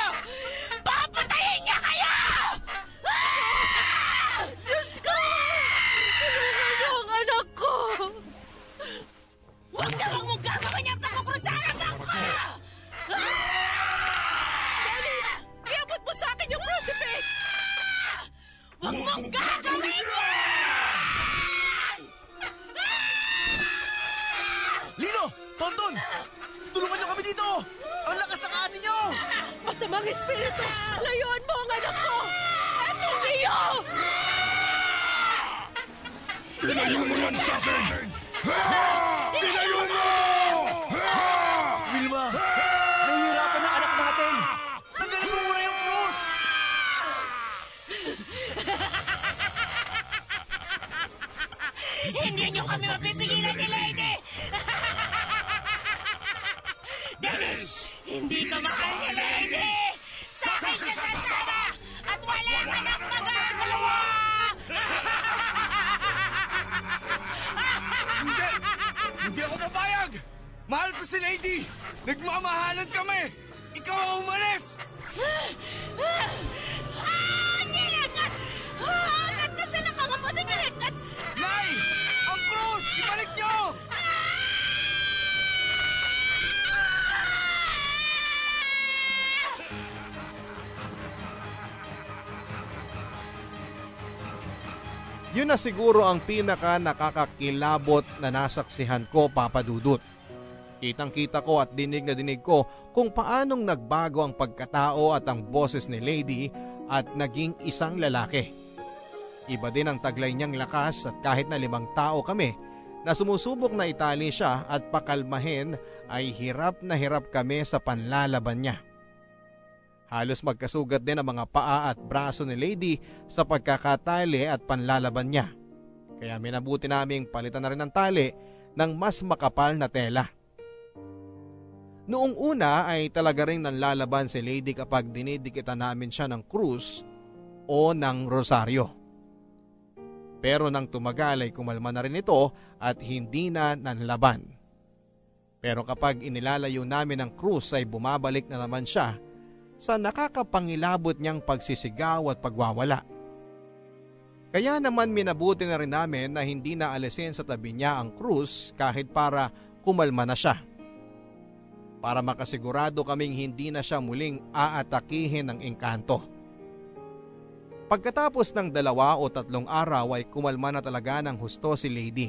Papatayin niya kayo! Ah! Diyos ko! Niyo ang anak ko! Huwag na huwag mong gagawin niya pagkukrusahan ako! Dennis, Huwag mong gagawin yan! Lino! Tonton! Tulungan niyo kami dito! Ang lakas ng ate niyo! Masamang espiritu, layuan mo ang anak ko! Eto, Leo! Ilayo mo yan sa akin! Ilayo mo! Wilma! Nahihirapan ang anak natin! Tanggalin mo muna yung cross! Niyo kami mapipigilan ni Lady! *laughs* Dennis! Hindi ka mahal ni Lady! Sa akin siya sasama! At wala ka nang magagawa! *laughs* Hindi! Hindi ako papayag! Mahal ko si Lady! Nagmamahalan kami! Yun na siguro ang pinaka nakakakilabot na nasaksihan ko papadudot. Kitang kita ko at dinig na dinig ko kung paanong nagbago ang pagkatao at ang boses ni Lady at naging isang lalaki. Iba din ang taglay niyang lakas at kahit na limang tao kami na sumusubok na itali siya at pakalmahin ay hirap na hirap kami sa panlalaban niya. Halos magkasugat din ang mga paa at braso ni Lady sa pagkakatali at panlalaban niya. Kaya minabuti naming palitan na rin ng tali ng mas makapal na tela. Noong una ay talaga rin nanlalaban si Lady kapag dinidikitan namin siya ng krus o ng rosaryo. Pero nang tumagal ay kumalma na rin ito at hindi na nanlaban. Pero kapag inilalayo namin ang krus ay bumabalik na naman siya sa nakakapangilabot niyang pagsisigaw at pagwawala. Kaya naman minabuti na rin namin na hindi na alisin sa tabi niya ang krus kahit para kumalma na siya. Para makasigurado kaming hindi na siya muling aatakihin ng engkanto. Pagkatapos ng dalawa o tatlong araw ay kumalma na talaga ng husto si Lady.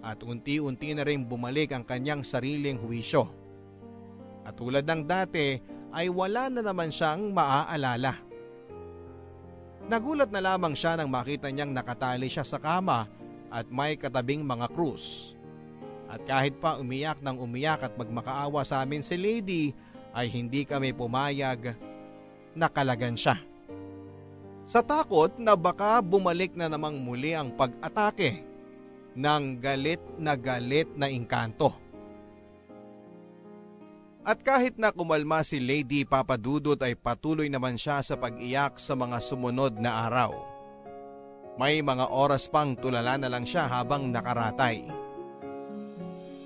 At unti-unti na rin bumalik ang kanyang sariling huwisyo. At tulad ng dati ay wala na naman siyang maaalala. Nagulat na lamang siya nang makita niyang nakatali siya sa kama at may katabing mga krus. At kahit pa umiyak ng umiyak at magmakaawa sa amin si Lady ay hindi kami pumayag nakalagan siya. Sa takot na baka bumalik na namang muli ang pag-atake ng galit na galit na engkanto. At kahit na kumalma si Lady Papadudot ay patuloy naman siya sa pag-iyak sa mga sumunod na araw. May mga oras pang tulala na lang siya habang nakaratay.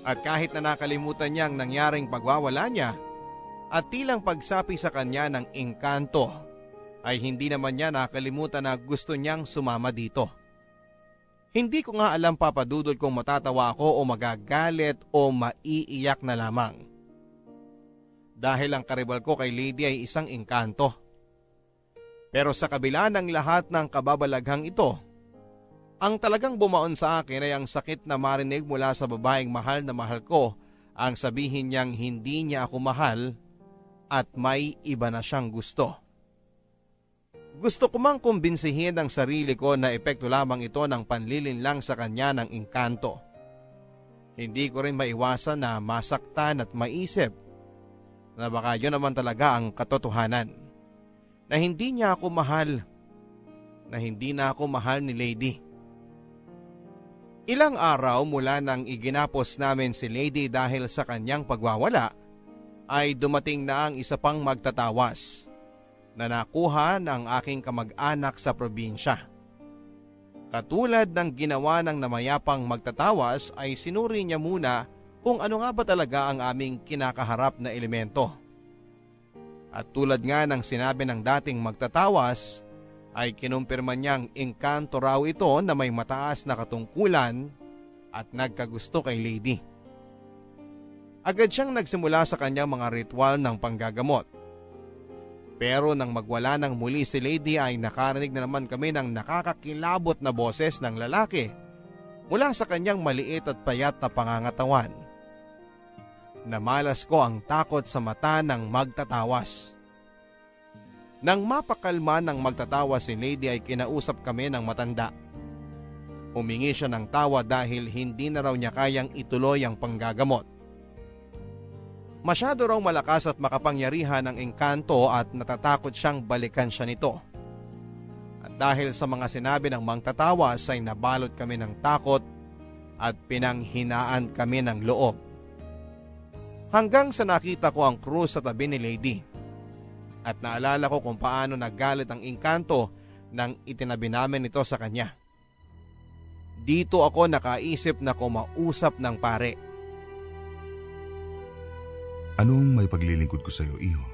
At kahit na nakalimutan niya ang nangyaring pagwawala niya at tilang pagsapi sa kanya ng engkanto ay hindi naman niya nakalimutan na gusto niyang sumama dito. Hindi ko nga alam papadudol kung matatawa ako o magagalit o maiiyak na lamang. Dahil ang karibal ko kay Lady ay isang engkanto. Pero sa kabila ng lahat ng kababalaghang ito, ang talagang bumaon sa akin ay ang sakit na marinig mula sa babaeng mahal na mahal ko ang sabihin niyang hindi niya ako mahal at may iba na siyang gusto. Gusto ko mang kumbinsihin ang sarili ko na epekto lamang ito ng panlilin lang sa kanya ng engkanto. Hindi ko rin maiwasan na masaktan at maisip na baka yun naman talaga ang katotohanan. Na hindi niya ako mahal. Na hindi na ako mahal ni Lady. Ilang araw mula nang iginapos namin si Lady dahil sa kanyang pagwawala, ay dumating na ang isa pang magtatawas na nakuha ng aking kamag-anak sa probinsya. Katulad ng ginawa ng namayapang magtatawas ay sinuri niya muna kung ano nga ba talaga ang aming kinakaharap na elemento. At tulad nga ng sinabi ng dating magtatawas, ay kinumpirma niyang engkanto raw ito na may mataas na katungkulan at nagkagusto kay Lady. Agad siyang nagsimula sa kanyang mga ritual ng panggagamot pero nang magwala ng muli si Lady ay nakarinig na naman kami ng nakakakilabot na boses ng lalaki mula sa kanyang maliit at payat na pangangatawan. Namalas ko ang takot sa mata ng magtatawas. Nang mapakalma ng magtatawas si Lady ay kinausap kami ng matanda. Humingi siya ng tawa dahil hindi na raw niya kayang ituloy ang panggagamot. Masyado raw malakas at makapangyarihan ang engkanto at natatakot siyang balikan siya nito. At dahil sa mga sinabi ng mangtatawas ay nabalot kami ng takot at pinanghinaan kami ng loob. Hanggang sa nakita ko ang krus sa tabi ni Lady. At naalala ko kung paano naggalit ang engkanto nang itinabi namin ito sa kanya. Dito ako nakaisip na kumausap ng pare Anong may paglilingkod ko sa iyo, iho?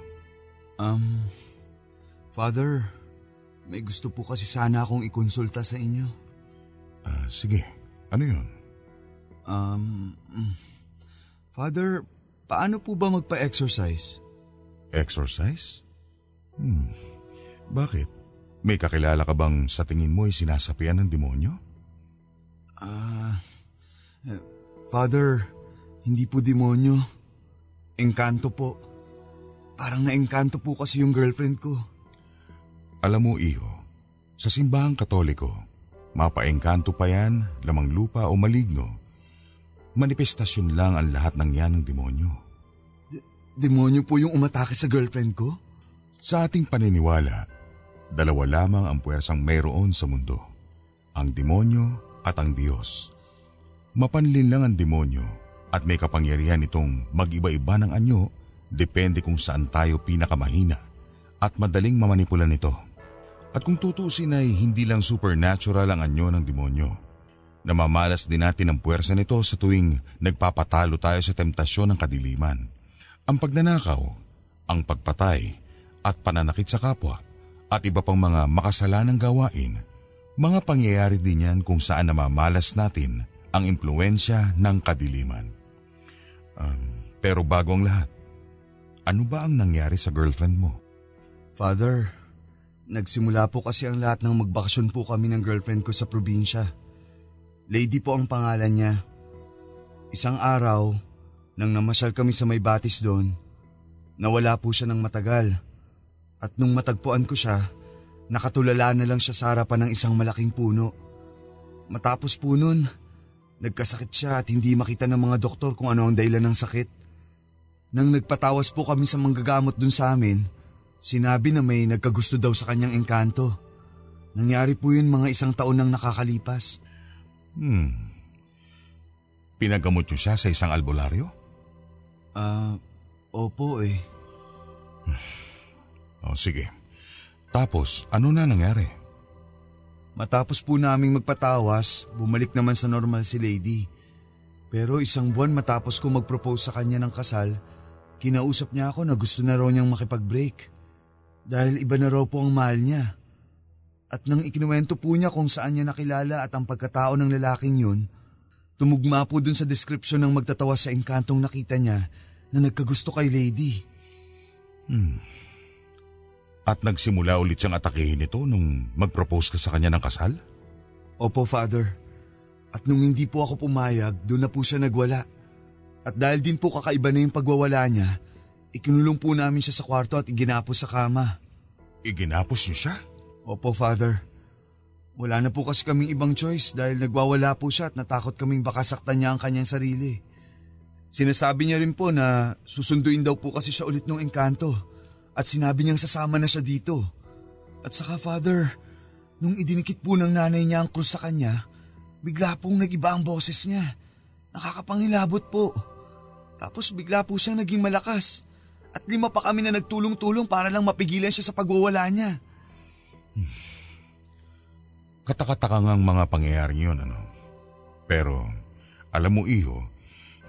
Um, Father, may gusto po kasi sana akong ikonsulta sa inyo. Ah, sige. Ano yun? Um, Father, paano po ba magpa-exercise? Exercise? Hmm. Bakit? May kakilala ka bang sa tingin mo ay sinasapian ng demonyo? Ah, uh, Father, hindi po demonyo. Engkanto po. Parang naengkanto po kasi yung girlfriend ko. Alam mo, iho, sa simbahang katoliko, mapaengkanto pa yan, lamang lupa o maligno. Manifestasyon lang ang lahat ng yan ng demonyo. De- demonyo po yung umatake sa girlfriend ko? Sa ating paniniwala, dalawa lamang ang puwersang mayroon sa mundo. Ang demonyo at ang Diyos. Mapanlin lang ang demonyo at may kapangyarihan itong mag-iba-iba ng anyo depende kung saan tayo pinakamahina at madaling mamanipula nito. At kung tutusin ay hindi lang supernatural ang anyo ng demonyo. Namamalas din natin ang puwersa nito sa tuwing nagpapatalo tayo sa temptasyon ng kadiliman. Ang pagnanakaw, ang pagpatay, at pananakit sa kapwa, at iba pang mga makasalanang gawain, mga pangyayari din yan kung saan namamalas natin ang impluensya ng kadiliman. Um, pero bago ang lahat, ano ba ang nangyari sa girlfriend mo? Father, nagsimula po kasi ang lahat ng magbakasyon po kami ng girlfriend ko sa probinsya. Lady po ang pangalan niya. Isang araw, nang namasyal kami sa may batis doon, nawala po siya ng matagal. At nung matagpuan ko siya, nakatulala na lang siya sa harapan ng isang malaking puno. Matapos po nun, Nagkasakit siya at hindi makita ng mga doktor kung ano ang dahilan ng sakit. Nang nagpatawas po kami sa manggagamot dun sa amin, sinabi na may nagkagusto daw sa kanyang engkanto. Nangyari po yun mga isang taon nang nakakalipas. Hmm. Pinagamot niyo siya sa isang albularyo? Ah, uh, opo eh. *sighs* oh, sige. Tapos, ano na nangyari? Matapos po naming magpatawas, bumalik naman sa normal si Lady. Pero isang buwan matapos ko mag-propose sa kanya ng kasal, kinausap niya ako na gusto na raw niyang makipag-break. Dahil iba na raw po ang mahal niya. At nang ikinuwento po niya kung saan niya nakilala at ang pagkatao ng lalaking yun, tumugma po dun sa description ng magtatawa sa engkantong nakita niya na nagkagusto kay Lady. Hmm. At nagsimula ulit siyang atakehin ito nung mag-propose ka sa kanya ng kasal? Opo, Father. At nung hindi po ako pumayag, doon na po siya nagwala. At dahil din po kakaiba na yung pagwawala niya, ikinulong po namin siya sa kwarto at iginapos sa kama. Iginapos niyo siya? Opo, Father. Wala na po kasi kaming ibang choice dahil nagwawala po siya at natakot kaming baka saktan niya ang kanyang sarili. Sinasabi niya rin po na susunduin daw po kasi siya ulit ng engkanto at sinabi niyang sasama na siya dito. At saka, Father, nung idinikit po ng nanay niya ang krus sa kanya, bigla pong nagiba ang boses niya. Nakakapangilabot po. Tapos bigla po siyang naging malakas. At lima pa kami na nagtulong-tulong para lang mapigilan siya sa pagwawala niya. *sighs* Katakataka ang mga pangyayari yun, ano? Pero, alam mo iho,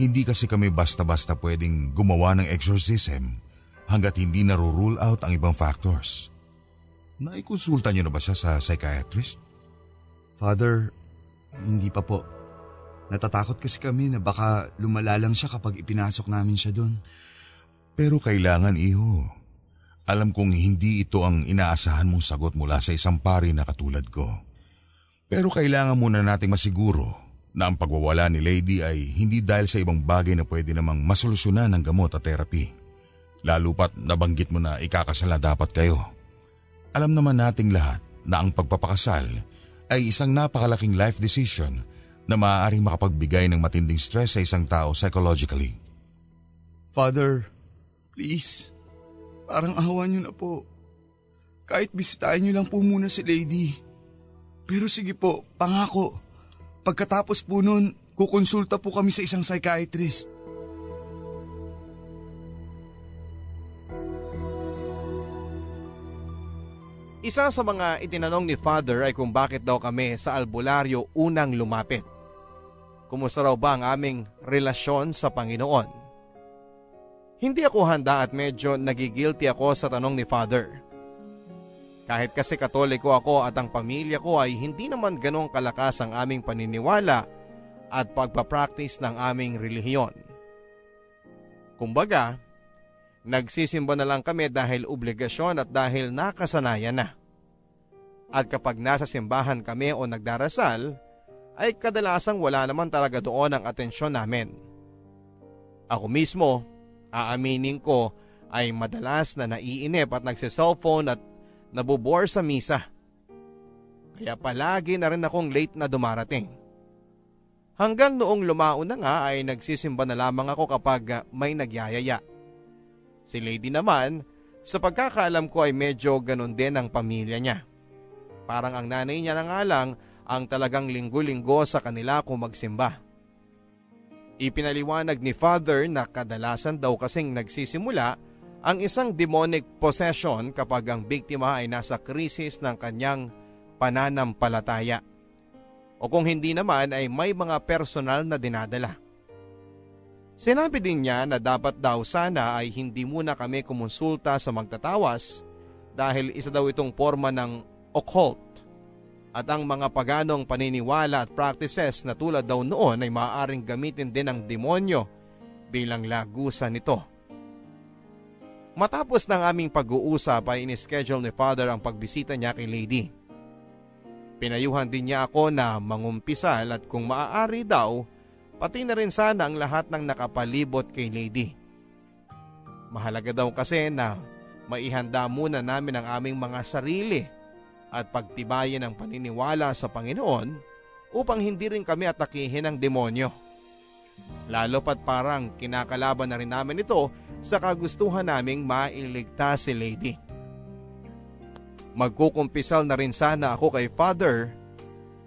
hindi kasi kami basta-basta pwedeng gumawa ng exorcism hanggat hindi na-rule out ang ibang factors. Naikonsulta niyo na ba siya sa psychiatrist? Father, hindi pa po. Natatakot kasi kami na baka lumala lang siya kapag ipinasok namin siya doon. Pero kailangan iho. Alam kong hindi ito ang inaasahan mong sagot mula sa isang pari na katulad ko. Pero kailangan muna nating masiguro na ang pagwawala ni Lady ay hindi dahil sa ibang bagay na pwede namang masolusyonan ng gamot at therapy. Lalo pat nabanggit mo na ikakasala dapat kayo. Alam naman nating lahat na ang pagpapakasal ay isang napakalaking life decision na maaaring makapagbigay ng matinding stress sa isang tao psychologically. Father, please, parang ahawan niyo na po. Kahit bisitahin niyo lang po muna si Lady. Pero sige po, pangako. Pagkatapos po nun, kukonsulta po kami sa isang psychiatrist. Isa sa mga itinanong ni Father ay kung bakit daw kami sa albularyo unang lumapit. Kumusta raw ba ang aming relasyon sa Panginoon? Hindi ako handa at medyo nagigilty ako sa tanong ni Father. Kahit kasi katoliko ako at ang pamilya ko ay hindi naman ganong kalakas ang aming paniniwala at pagpapractice ng aming relihiyon. Kumbaga, nagsisimba na lang kami dahil obligasyon at dahil nakasanayan na. At kapag nasa simbahan kami o nagdarasal, ay kadalasang wala naman talaga doon ang atensyon namin. Ako mismo, aaminin ko, ay madalas na naiinip at nagsiselfone at nabubor sa misa. Kaya palagi na rin akong late na dumarating. Hanggang noong lumao na nga ay nagsisimba na lamang ako kapag may nagyayaya. Si Lady naman, sa pagkakaalam ko ay medyo ganun din ang pamilya niya. Parang ang nanay niya na nga lang ang talagang linggo-linggo sa kanila kung magsimba. Ipinaliwanag ni Father na kadalasan daw kasing nagsisimula ang isang demonic possession kapag ang biktima ay nasa krisis ng kanyang pananampalataya. O kung hindi naman ay may mga personal na dinadala. Sinabi din niya na dapat daw sana ay hindi muna kami kumonsulta sa magtatawas dahil isa daw itong forma ng occult at ang mga paganong paniniwala at practices na tulad daw noon ay maaaring gamitin din ng demonyo bilang lagusan nito. Matapos ng aming pag-uusap ay inischedule ni Father ang pagbisita niya kay Lady. Pinayuhan din niya ako na mangumpisal at kung maaari daw, pati na rin sana ang lahat ng nakapalibot kay Lady. Mahalaga daw kasi na maihanda muna namin ang aming mga sarili at pagtibayin ang paniniwala sa Panginoon upang hindi rin kami atakihin ng demonyo. Lalo pat parang kinakalaban na rin namin ito sa kagustuhan naming mailigtas si Lady. Magkukumpisal na rin sana ako kay Father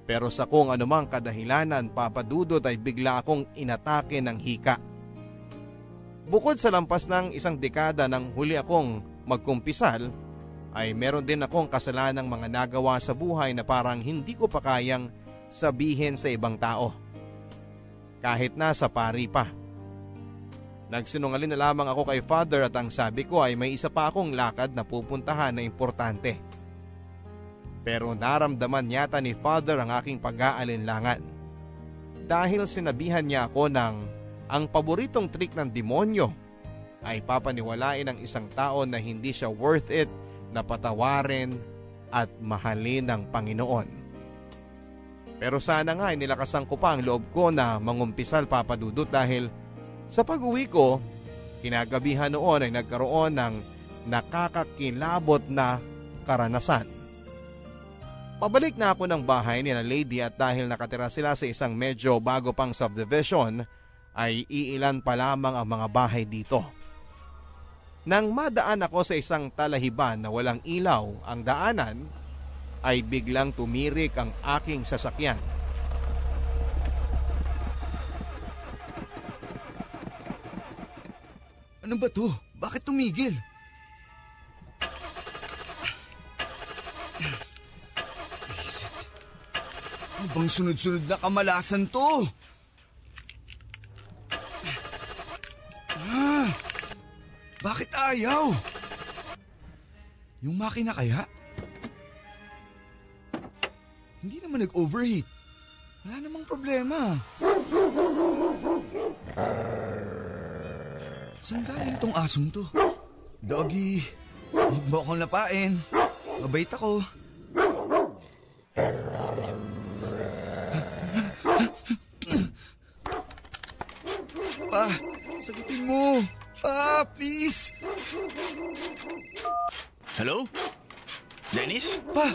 pero sa kung anumang kadahilanan papadudot ay bigla akong inatake ng hika. Bukod sa lampas ng isang dekada nang huli akong magkumpisal, ay meron din akong kasalanang mga nagawa sa buhay na parang hindi ko pa kayang sabihin sa ibang tao. Kahit nasa pari pa. Nagsinungaling na lamang ako kay father at ang sabi ko ay may isa pa akong lakad na pupuntahan na importante. Pero naramdaman yata ni Father ang aking pag-aalinlangan. Dahil sinabihan niya ako ng ang paboritong trick ng demonyo ay papaniwalain ng isang tao na hindi siya worth it na patawarin at mahalin ng Panginoon. Pero sana nga ay nilakasan ko pa ang loob ko na mangumpisal papadudot dahil sa pag-uwi ko, kinagabihan noon ay nagkaroon ng nakakakilabot na karanasan. Pabalik na ako ng bahay ni na lady at dahil nakatira sila sa isang medyo bago pang subdivision ay iilan pa lamang ang mga bahay dito. Nang madaan ako sa isang talahiban na walang ilaw ang daanan, ay biglang tumirik ang aking sasakyan. Ano ba to? Bakit tumigil? Ano bang sunod-sunod na kamalasan to? Bakit ayaw? Yung makina kaya? Hindi naman nag-overheat. Wala namang problema. Saan galing tong asong to? Doggy, huwag mo akong lapain. Mabait ako. Pa, sagutin mo. Pa, please. Hello? Dennis? Pa,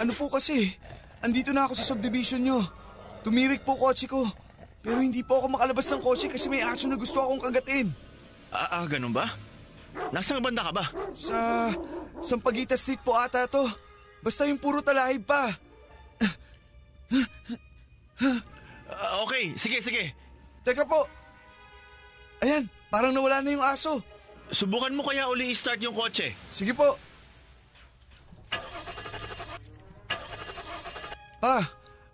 ano po kasi? Andito na ako sa subdivision nyo. Tumirik po kotse ko. Pero hindi po ako makalabas ng kotse kasi may aso na gusto akong kagatin. Ah, ah, ganun ba? Nasaan banda ka ba? Sa Sampaguita Street po ata to. Basta yung puro talahib pa. Ah, okay, sige, sige. Teka po. Ayan, parang nawala na yung aso. Subukan mo kaya uli i-start yung kotse. Sige po. Pa,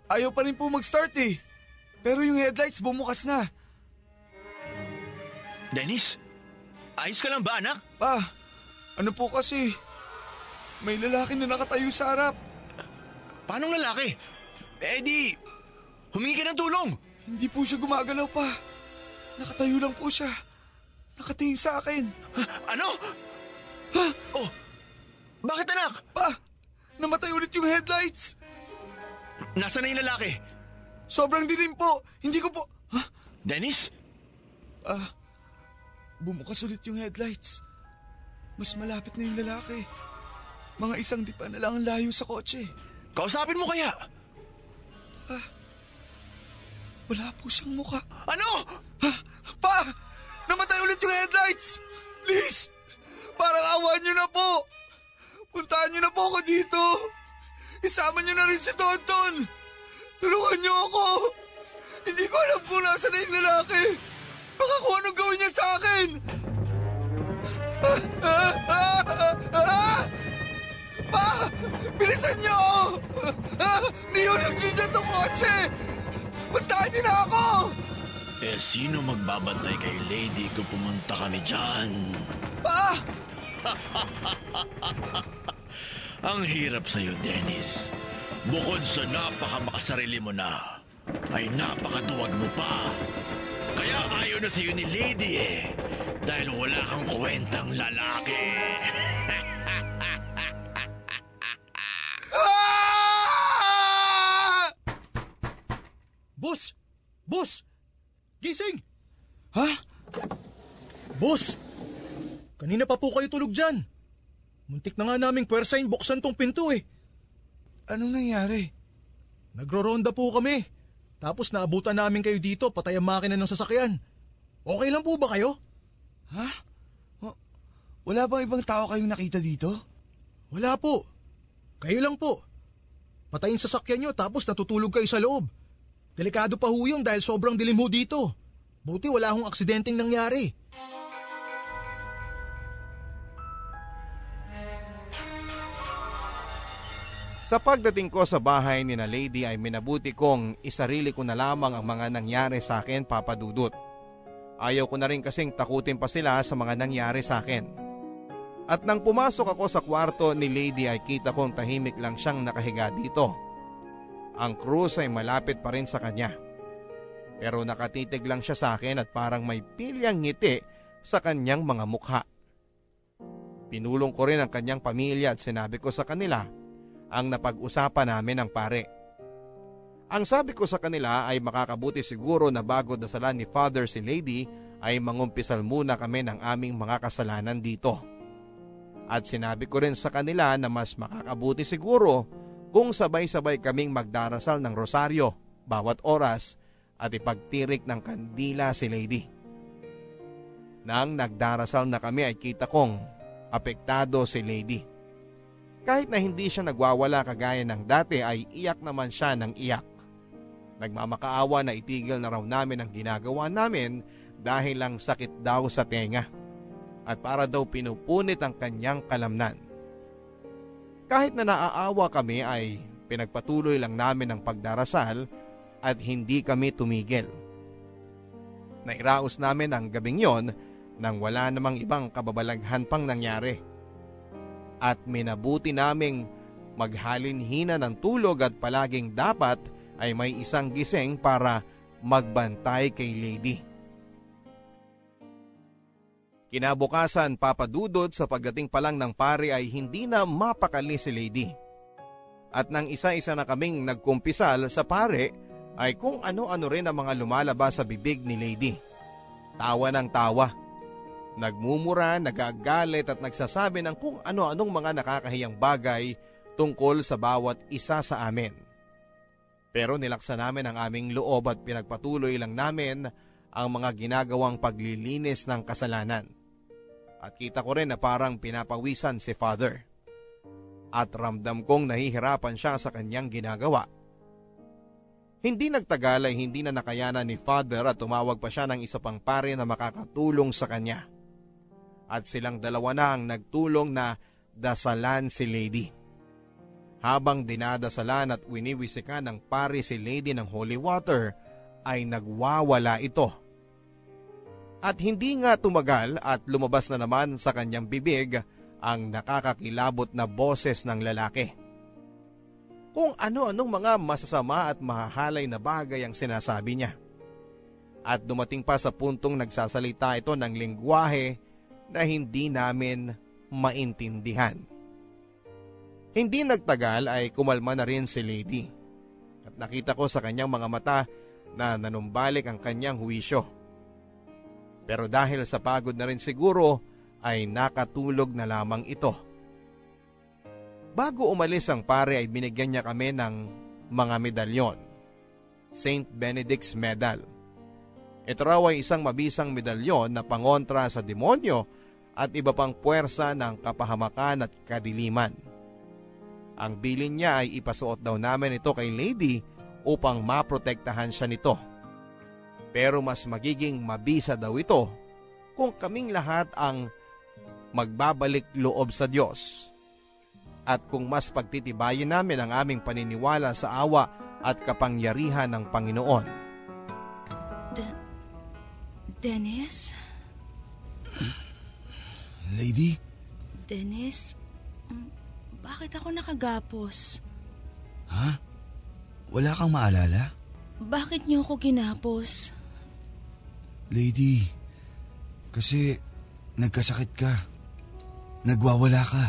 ayaw pa rin po mag-start eh. Pero yung headlights bumukas na. Dennis? Ayos ka lang ba, anak? Pa, ano po kasi? May lalaki na nakatayo sa harap. Paanong lalaki? Eh di, humingi ka ng tulong. Hindi po siya gumagalaw pa. Nakatayo lang po siya. Nakatingin sa akin. Ano? Oh, bakit anak? Pa, namatay ulit yung headlights. Nasaan na yung lalaki? Sobrang dilim po. Hindi ko po... Ha? Dennis? Ah, bumukas ulit yung headlights. Mas malapit na yung lalaki. Mga isang dipa na lang ang layo sa kotse. Kausapin mo kaya? Wala po siyang muka. Ano? Ha? Pa! Namatay ulit yung headlights! Please! Parang awan niyo na po! Puntahan niyo na po ako dito! Isama niyo na rin si Tonton! Tulungan niyo ako! Hindi ko alam kung nasa na yung lalaki! Baka kung anong gawin niya sa akin! Ah! Ah! Pa! Bilisan niyo! Ah! Niyulog niyo dyan tong kotse! Puntahan niyo na ako! Eh, sino magbabantay kay Lady kung pumunta kami dyan? Pa! *laughs* Ang hirap sa'yo, Dennis. Bukod sa napakamakasarili mo na, ay napakaduwag mo pa. Kaya ayaw na sa'yo ni Lady eh. Dahil wala kang kwentang lalaki. *laughs* Ah! Boss! Boss! Gising! Ha? Boss! Kanina pa po kayo tulog dyan. Muntik na nga naming pwersahin buksan tong pinto eh. Anong nangyari? Nagro-ronda po kami. Tapos naabutan namin kayo dito patay ang makina ng sasakyan. Okay lang po ba kayo? Ha? Wala bang ibang tao kayong nakita dito? Wala po. Kayo lang po. Patayin sasakyan nyo tapos natutulog kayo sa loob. Delikado pa ho yun dahil sobrang dilim ho dito. Buti wala hong aksidenteng nangyari. Sa pagdating ko sa bahay ni na lady ay minabuti kong isarili ko na lamang ang mga nangyari sa akin papadudot. Ayaw ko na rin kasing takutin pa sila sa mga nangyari sa akin. At nang pumasok ako sa kwarto ni Lady ay kita kong tahimik lang siyang nakahiga dito. Ang krus ay malapit pa rin sa kanya. Pero nakatitig lang siya sa akin at parang may pilyang ngiti sa kanyang mga mukha. Pinulong ko rin ang kanyang pamilya at sinabi ko sa kanila ang napag-usapan namin ng pare. Ang sabi ko sa kanila ay makakabuti siguro na bago dasalan ni Father si Lady ay mangumpisal muna kami ng aming mga kasalanan dito. At sinabi ko rin sa kanila na mas makakabuti siguro kung sabay-sabay kaming magdarasal ng rosaryo bawat oras at ipagtirik ng kandila si Lady. Nang nagdarasal na kami ay kita kong apektado si Lady. Kahit na hindi siya nagwawala kagaya ng dati ay iyak naman siya ng iyak. Nagmamakaawa na itigil na raw namin ang ginagawa namin dahil lang sakit daw sa tenga at para daw pinupunit ang kanyang kalamnan. Kahit na naaawa kami ay pinagpatuloy lang namin ang pagdarasal at hindi kami tumigil. Nairaos namin ang gabing yon nang wala namang ibang kababalaghan pang nangyari at minabuti naming maghalinhina ng tulog at palaging dapat ay may isang gising para magbantay kay Lady. Kinabukasan papadudod sa pagdating pa lang ng pare ay hindi na mapakali si Lady. At nang isa-isa na kaming nagkumpisal sa pare ay kung ano-ano rin ang mga lumalabas sa bibig ni Lady. Tawa ng tawa Nagmumura, nagagalit at nagsasabi ng kung ano-anong mga nakakahiyang bagay tungkol sa bawat isa sa amin. Pero nilaksa namin ang aming loob at pinagpatuloy lang namin ang mga ginagawang paglilinis ng kasalanan. At kita ko rin na parang pinapawisan si Father. At ramdam kong nahihirapan siya sa kanyang ginagawa. Hindi nagtagal ay hindi na nakayanan ni Father at tumawag pa siya ng isa pang pare na makakatulong sa kanya at silang dalawa na ang nagtulong na dasalan si Lady. Habang dinadasalan at winiwisikan ng pari si Lady ng holy water, ay nagwawala ito. At hindi nga tumagal at lumabas na naman sa kanyang bibig ang nakakakilabot na boses ng lalaki. Kung ano-anong mga masasama at mahahalay na bagay ang sinasabi niya. At dumating pa sa puntong nagsasalita ito ng lingwahe na hindi namin maintindihan. Hindi nagtagal ay kumalma na rin si Lady at nakita ko sa kanyang mga mata na nanumbalik ang kanyang huwisyo. Pero dahil sa pagod na rin siguro ay nakatulog na lamang ito. Bago umalis ang pare ay binigyan niya kami ng mga medalyon. St. Benedict's Medal. Ito raw ay isang mabisang medalyon na pangontra sa demonyo at iba pang puwersa ng kapahamakan at kadiliman. Ang bilin niya ay ipasuot daw namin ito kay Lady upang maprotektahan siya nito. Pero mas magiging mabisa daw ito kung kaming lahat ang magbabalik loob sa Diyos. At kung mas pagtitibayin namin ang aming paniniwala sa awa at kapangyarihan ng Panginoon. De- Dennis? Lady? Dennis, mm, bakit ako nakagapos? Ha? Wala kang maalala? Bakit niyo ako ginapos? Lady, kasi nagkasakit ka. Nagwawala ka.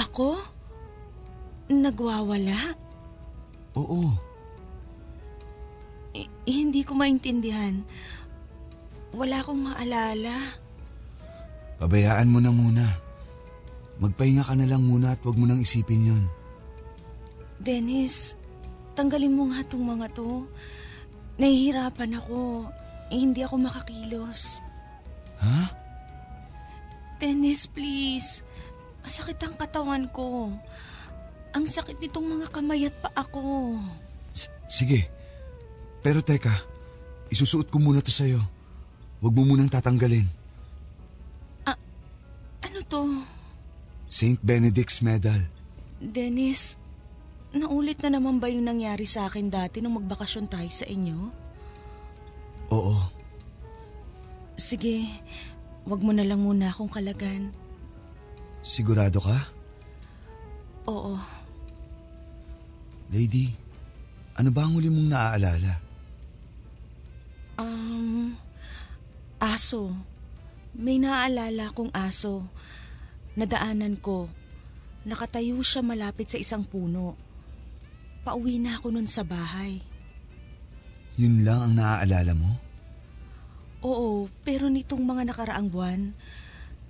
Ako? Nagwawala? Oo. I- hindi ko maintindihan. Wala akong maalala. Pabayaan mo na muna. Magpahinga ka na lang muna at huwag mo nang isipin yon. Dennis, tanggalin mo nga tong mga to. Nahihirapan ako. Eh, hindi ako makakilos. Ha? Dennis, please. Masakit ang katawan ko. Ang sakit nitong mga kamay at pa ako. S- sige. Pero teka, isusuot ko muna to sa'yo. Huwag mo munang tatanggalin. Ano to? St. Benedict's Medal. Dennis, naulit na naman ba yung nangyari sa akin dati nung magbakasyon tayo sa inyo? Oo. Sige, wag mo na lang muna akong kalagan. Sigurado ka? Oo, Lady, ano ba ang huli mong naaalala? um, aso. May naaalala kong aso. Nadaanan ko. Nakatayo siya malapit sa isang puno. Pauwi na ako nun sa bahay. Yun lang ang naaalala mo? Oo, pero nitong mga nakaraang buwan,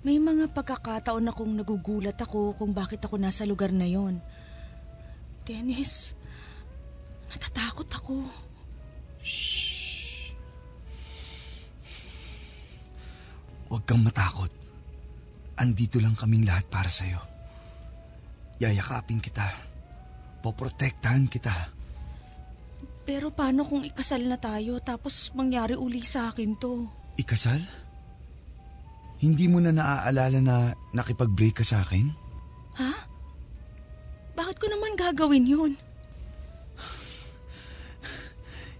may mga pagkakataon akong nagugulat ako kung bakit ako nasa lugar na yon. Dennis, natatakot ako. Huwag kang matakot. Andito lang kaming lahat para sa'yo. Yayakapin kita. Poprotektahan kita. Pero paano kung ikasal na tayo tapos mangyari uli sa akin to? Ikasal? Hindi mo na naaalala na nakipag-break ka sa akin? Ha? Bakit ko naman gagawin yun?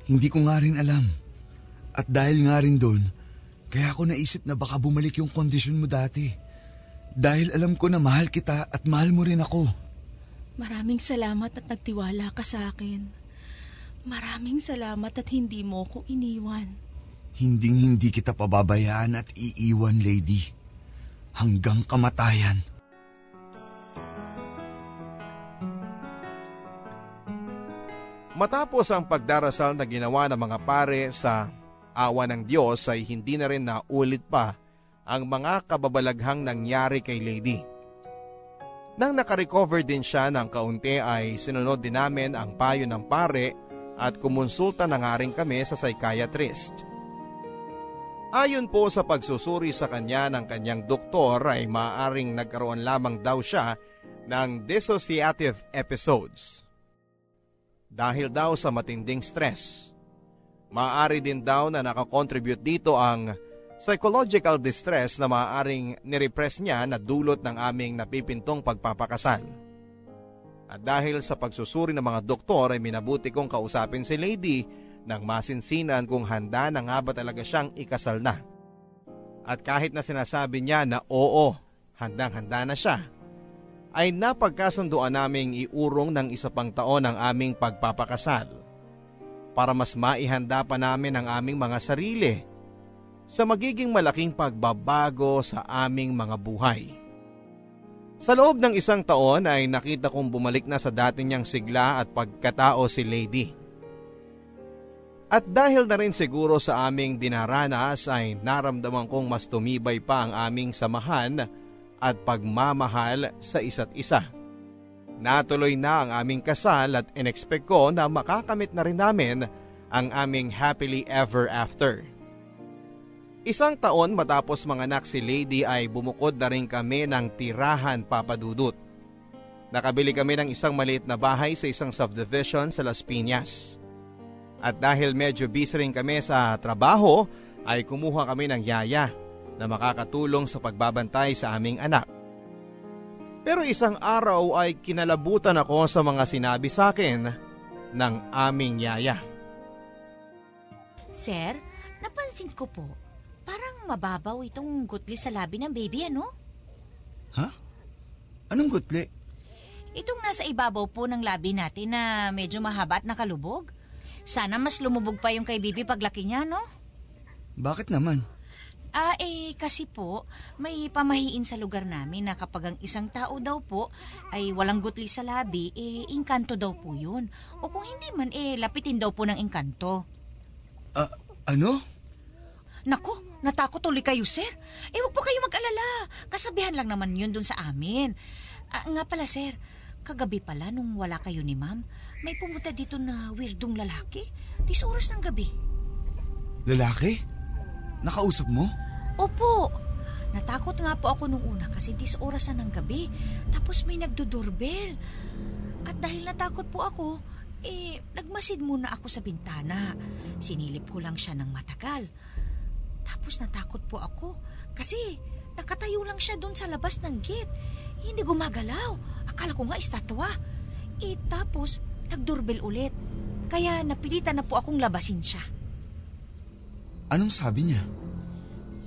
Hindi ko nga rin alam. At dahil nga rin doon, kaya ako naisip na baka bumalik yung kondisyon mo dati. Dahil alam ko na mahal kita at mahal mo rin ako. Maraming salamat at nagtiwala ka sa akin. Maraming salamat at hindi mo ko iniwan. Hinding hindi kita pababayaan at iiwan, lady. Hanggang kamatayan. Matapos ang pagdarasal na ginawa ng mga pare sa awa ng Diyos ay hindi na rin naulit pa ang mga kababalaghang nangyari kay Lady. Nang nakarecover din siya ng kaunti ay sinunod din namin ang payo ng pare at kumonsulta na nga rin kami sa psychiatrist. Ayon po sa pagsusuri sa kanya ng kanyang doktor ay maaring nagkaroon lamang daw siya ng dissociative episodes. Dahil daw sa matinding stress. Maaari din daw na nakakontribute dito ang psychological distress na maaaring nirepress niya na dulot ng aming napipintong pagpapakasal. At dahil sa pagsusuri ng mga doktor ay minabuti kong kausapin si Lady nang masinsinan kung handa na nga ba talaga siyang ikasal na. At kahit na sinasabi niya na oo, handang-handa na siya, ay napagkasunduan naming iurong ng isa pang taon ang aming pagpapakasal para mas maihanda pa namin ang aming mga sarili sa magiging malaking pagbabago sa aming mga buhay. Sa loob ng isang taon ay nakita kong bumalik na sa dati niyang sigla at pagkatao si Lady. At dahil na rin siguro sa aming dinaranas ay naramdaman kong mas tumibay pa ang aming samahan at pagmamahal sa isa't isa. Natuloy na ang aming kasal at inexpect ko na makakamit na rin namin ang aming happily ever after. Isang taon matapos manganak si Lady ay bumukod na rin kami ng tirahan papadudot. Nakabili kami ng isang maliit na bahay sa isang subdivision sa Las Piñas. At dahil medyo busy rin kami sa trabaho, ay kumuha kami ng yaya na makakatulong sa pagbabantay sa aming anak. Pero isang araw ay kinalabutan ako sa mga sinabi sa akin ng aming yaya. Sir, napansin ko po, parang mababaw itong gutli sa labi ng baby, ano? Ha? Anong gutli? Itong nasa ibabaw po ng labi natin na medyo mahaba at nakalubog. Sana mas lumubog pa yung kay baby paglaki niya, no? Bakit naman? Ah, eh, kasi po, may pamahiin sa lugar namin na kapag ang isang tao daw po ay walang gutli sa labi, eh, inkanto daw po yun. O kung hindi man, eh, lapitin daw po ng inkanto. Ah, ano? Nako, natakot ulit kayo, sir. Eh, huwag po kayo mag-alala. Kasabihan lang naman yun dun sa amin. Ah, nga pala, sir, kagabi pala nung wala kayo ni ma'am, may pumunta dito na weirdong lalaki. Tis oras ng gabi. Lalaki? Nakausap mo? Opo. Natakot nga po ako nung una kasi dis oras na ng gabi. Tapos may nagdodoorbell. At dahil natakot po ako, eh, nagmasid muna ako sa bintana. Sinilip ko lang siya ng matagal. Tapos natakot po ako kasi nakatayo lang siya doon sa labas ng gate. Hindi gumagalaw. Akala ko nga estatwa. Eh, tapos nagdoorbell ulit. Kaya napilitan na po akong labasin siya. Anong sabi niya?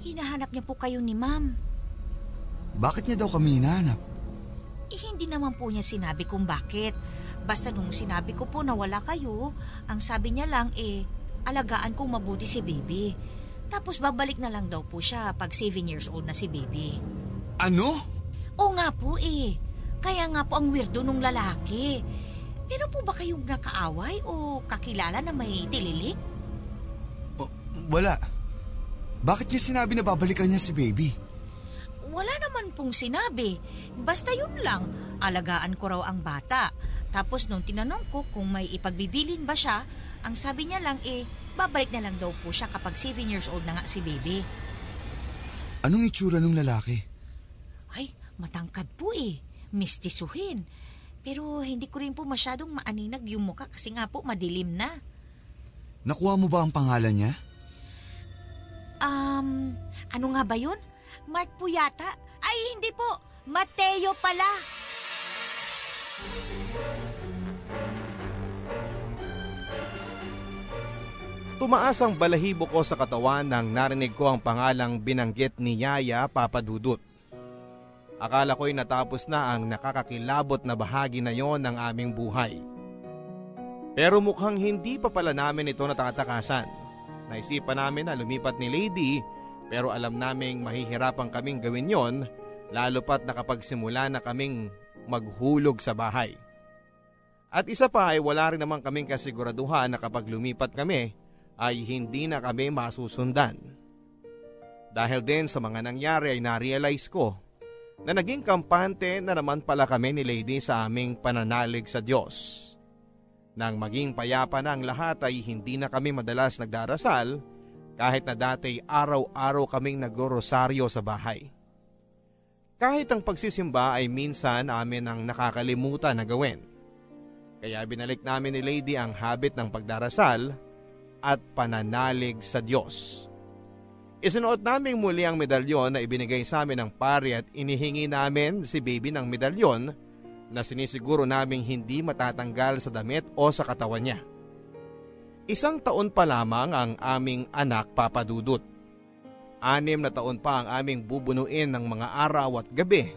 Hinahanap niya po kayo ni ma'am. Bakit niya daw kami hinahanap? Eh, hindi naman po niya sinabi kung bakit. Basta nung sinabi ko po na wala kayo, ang sabi niya lang eh, alagaan kong mabuti si baby. Tapos babalik na lang daw po siya pag 7 years old na si baby. Ano? Oo nga po eh. Kaya nga po ang weirdo nung lalaki. Pero po ba kayong nakaaway o kakilala na may tililing? Oh, wala. Bakit niya sinabi na babalikan niya si baby? Wala naman pong sinabi. Basta yun lang, alagaan ko raw ang bata. Tapos nung tinanong ko kung may ipagbibilin ba siya, ang sabi niya lang eh, babalik na lang daw po siya kapag 7 years old na nga si baby. Anong itsura ng lalaki? Ay, matangkad po eh. Mistisuhin. Pero hindi ko rin po masyadong maaninag yung mukha kasi nga po madilim na. Nakuha mo ba ang pangalan niya? Um, ano nga ba yun? Mark po yata. Ay, hindi po. Mateo pala. Tumaas ang balahibo ko sa katawan nang narinig ko ang pangalang binanggit ni Yaya Papadudut. Akala ko'y natapos na ang nakakakilabot na bahagi na yon ng aming buhay. Pero mukhang hindi pa pala namin ito natatakasan. Naisipan namin na lumipat ni Lady pero alam naming mahihirapan kaming gawin yon lalo pat nakapagsimula na kaming maghulog sa bahay. At isa pa ay wala rin naman kaming kasiguraduhan na kapag lumipat kami ay hindi na kami masusundan. Dahil din sa mga nangyari ay na-realize ko na naging kampante na naman pala kami ni Lady sa aming pananalig sa Diyos. Nang maging payapa na ang lahat ay hindi na kami madalas nagdarasal kahit na dati araw-araw kaming nagro-rosaryo sa bahay. Kahit ang pagsisimba ay minsan amin ang nakakalimutan na gawin. Kaya binalik namin ni Lady ang habit ng pagdarasal at pananalig sa Diyos. Isinuot namin muli ang medalyon na ibinigay sa amin ng pari at inihingi namin si baby ng medalyon na sinisiguro naming hindi matatanggal sa damit o sa katawan niya. Isang taon pa lamang ang aming anak papadudot. Anim na taon pa ang aming bubunuin ng mga araw at gabi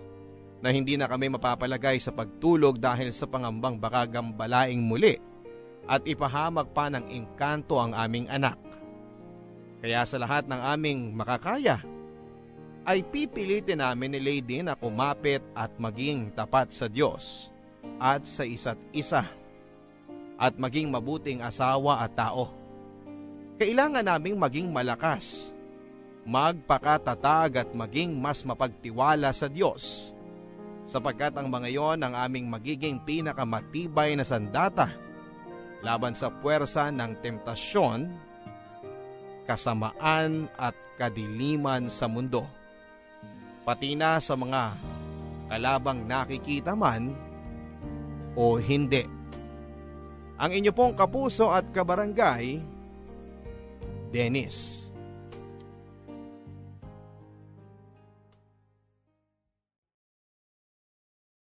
na hindi na kami mapapalagay sa pagtulog dahil sa pangambang baka gambalaing muli at ipahamag pa ng engkanto ang aming anak. Kaya sa lahat ng aming makakaya, ay pipilitin namin ni Lady na kumapit at maging tapat sa Diyos at sa isa't isa at maging mabuting asawa at tao. Kailangan naming maging malakas, magpakatatag at maging mas mapagtiwala sa Diyos sapagkat ang mga yon ang aming magiging pinakamatibay na sandata laban sa puwersa ng temptasyon, kasamaan at kadiliman sa mundo pati na sa mga kalabang nakikita man o hindi. Ang inyo pong kapuso at kabarangay, Dennis.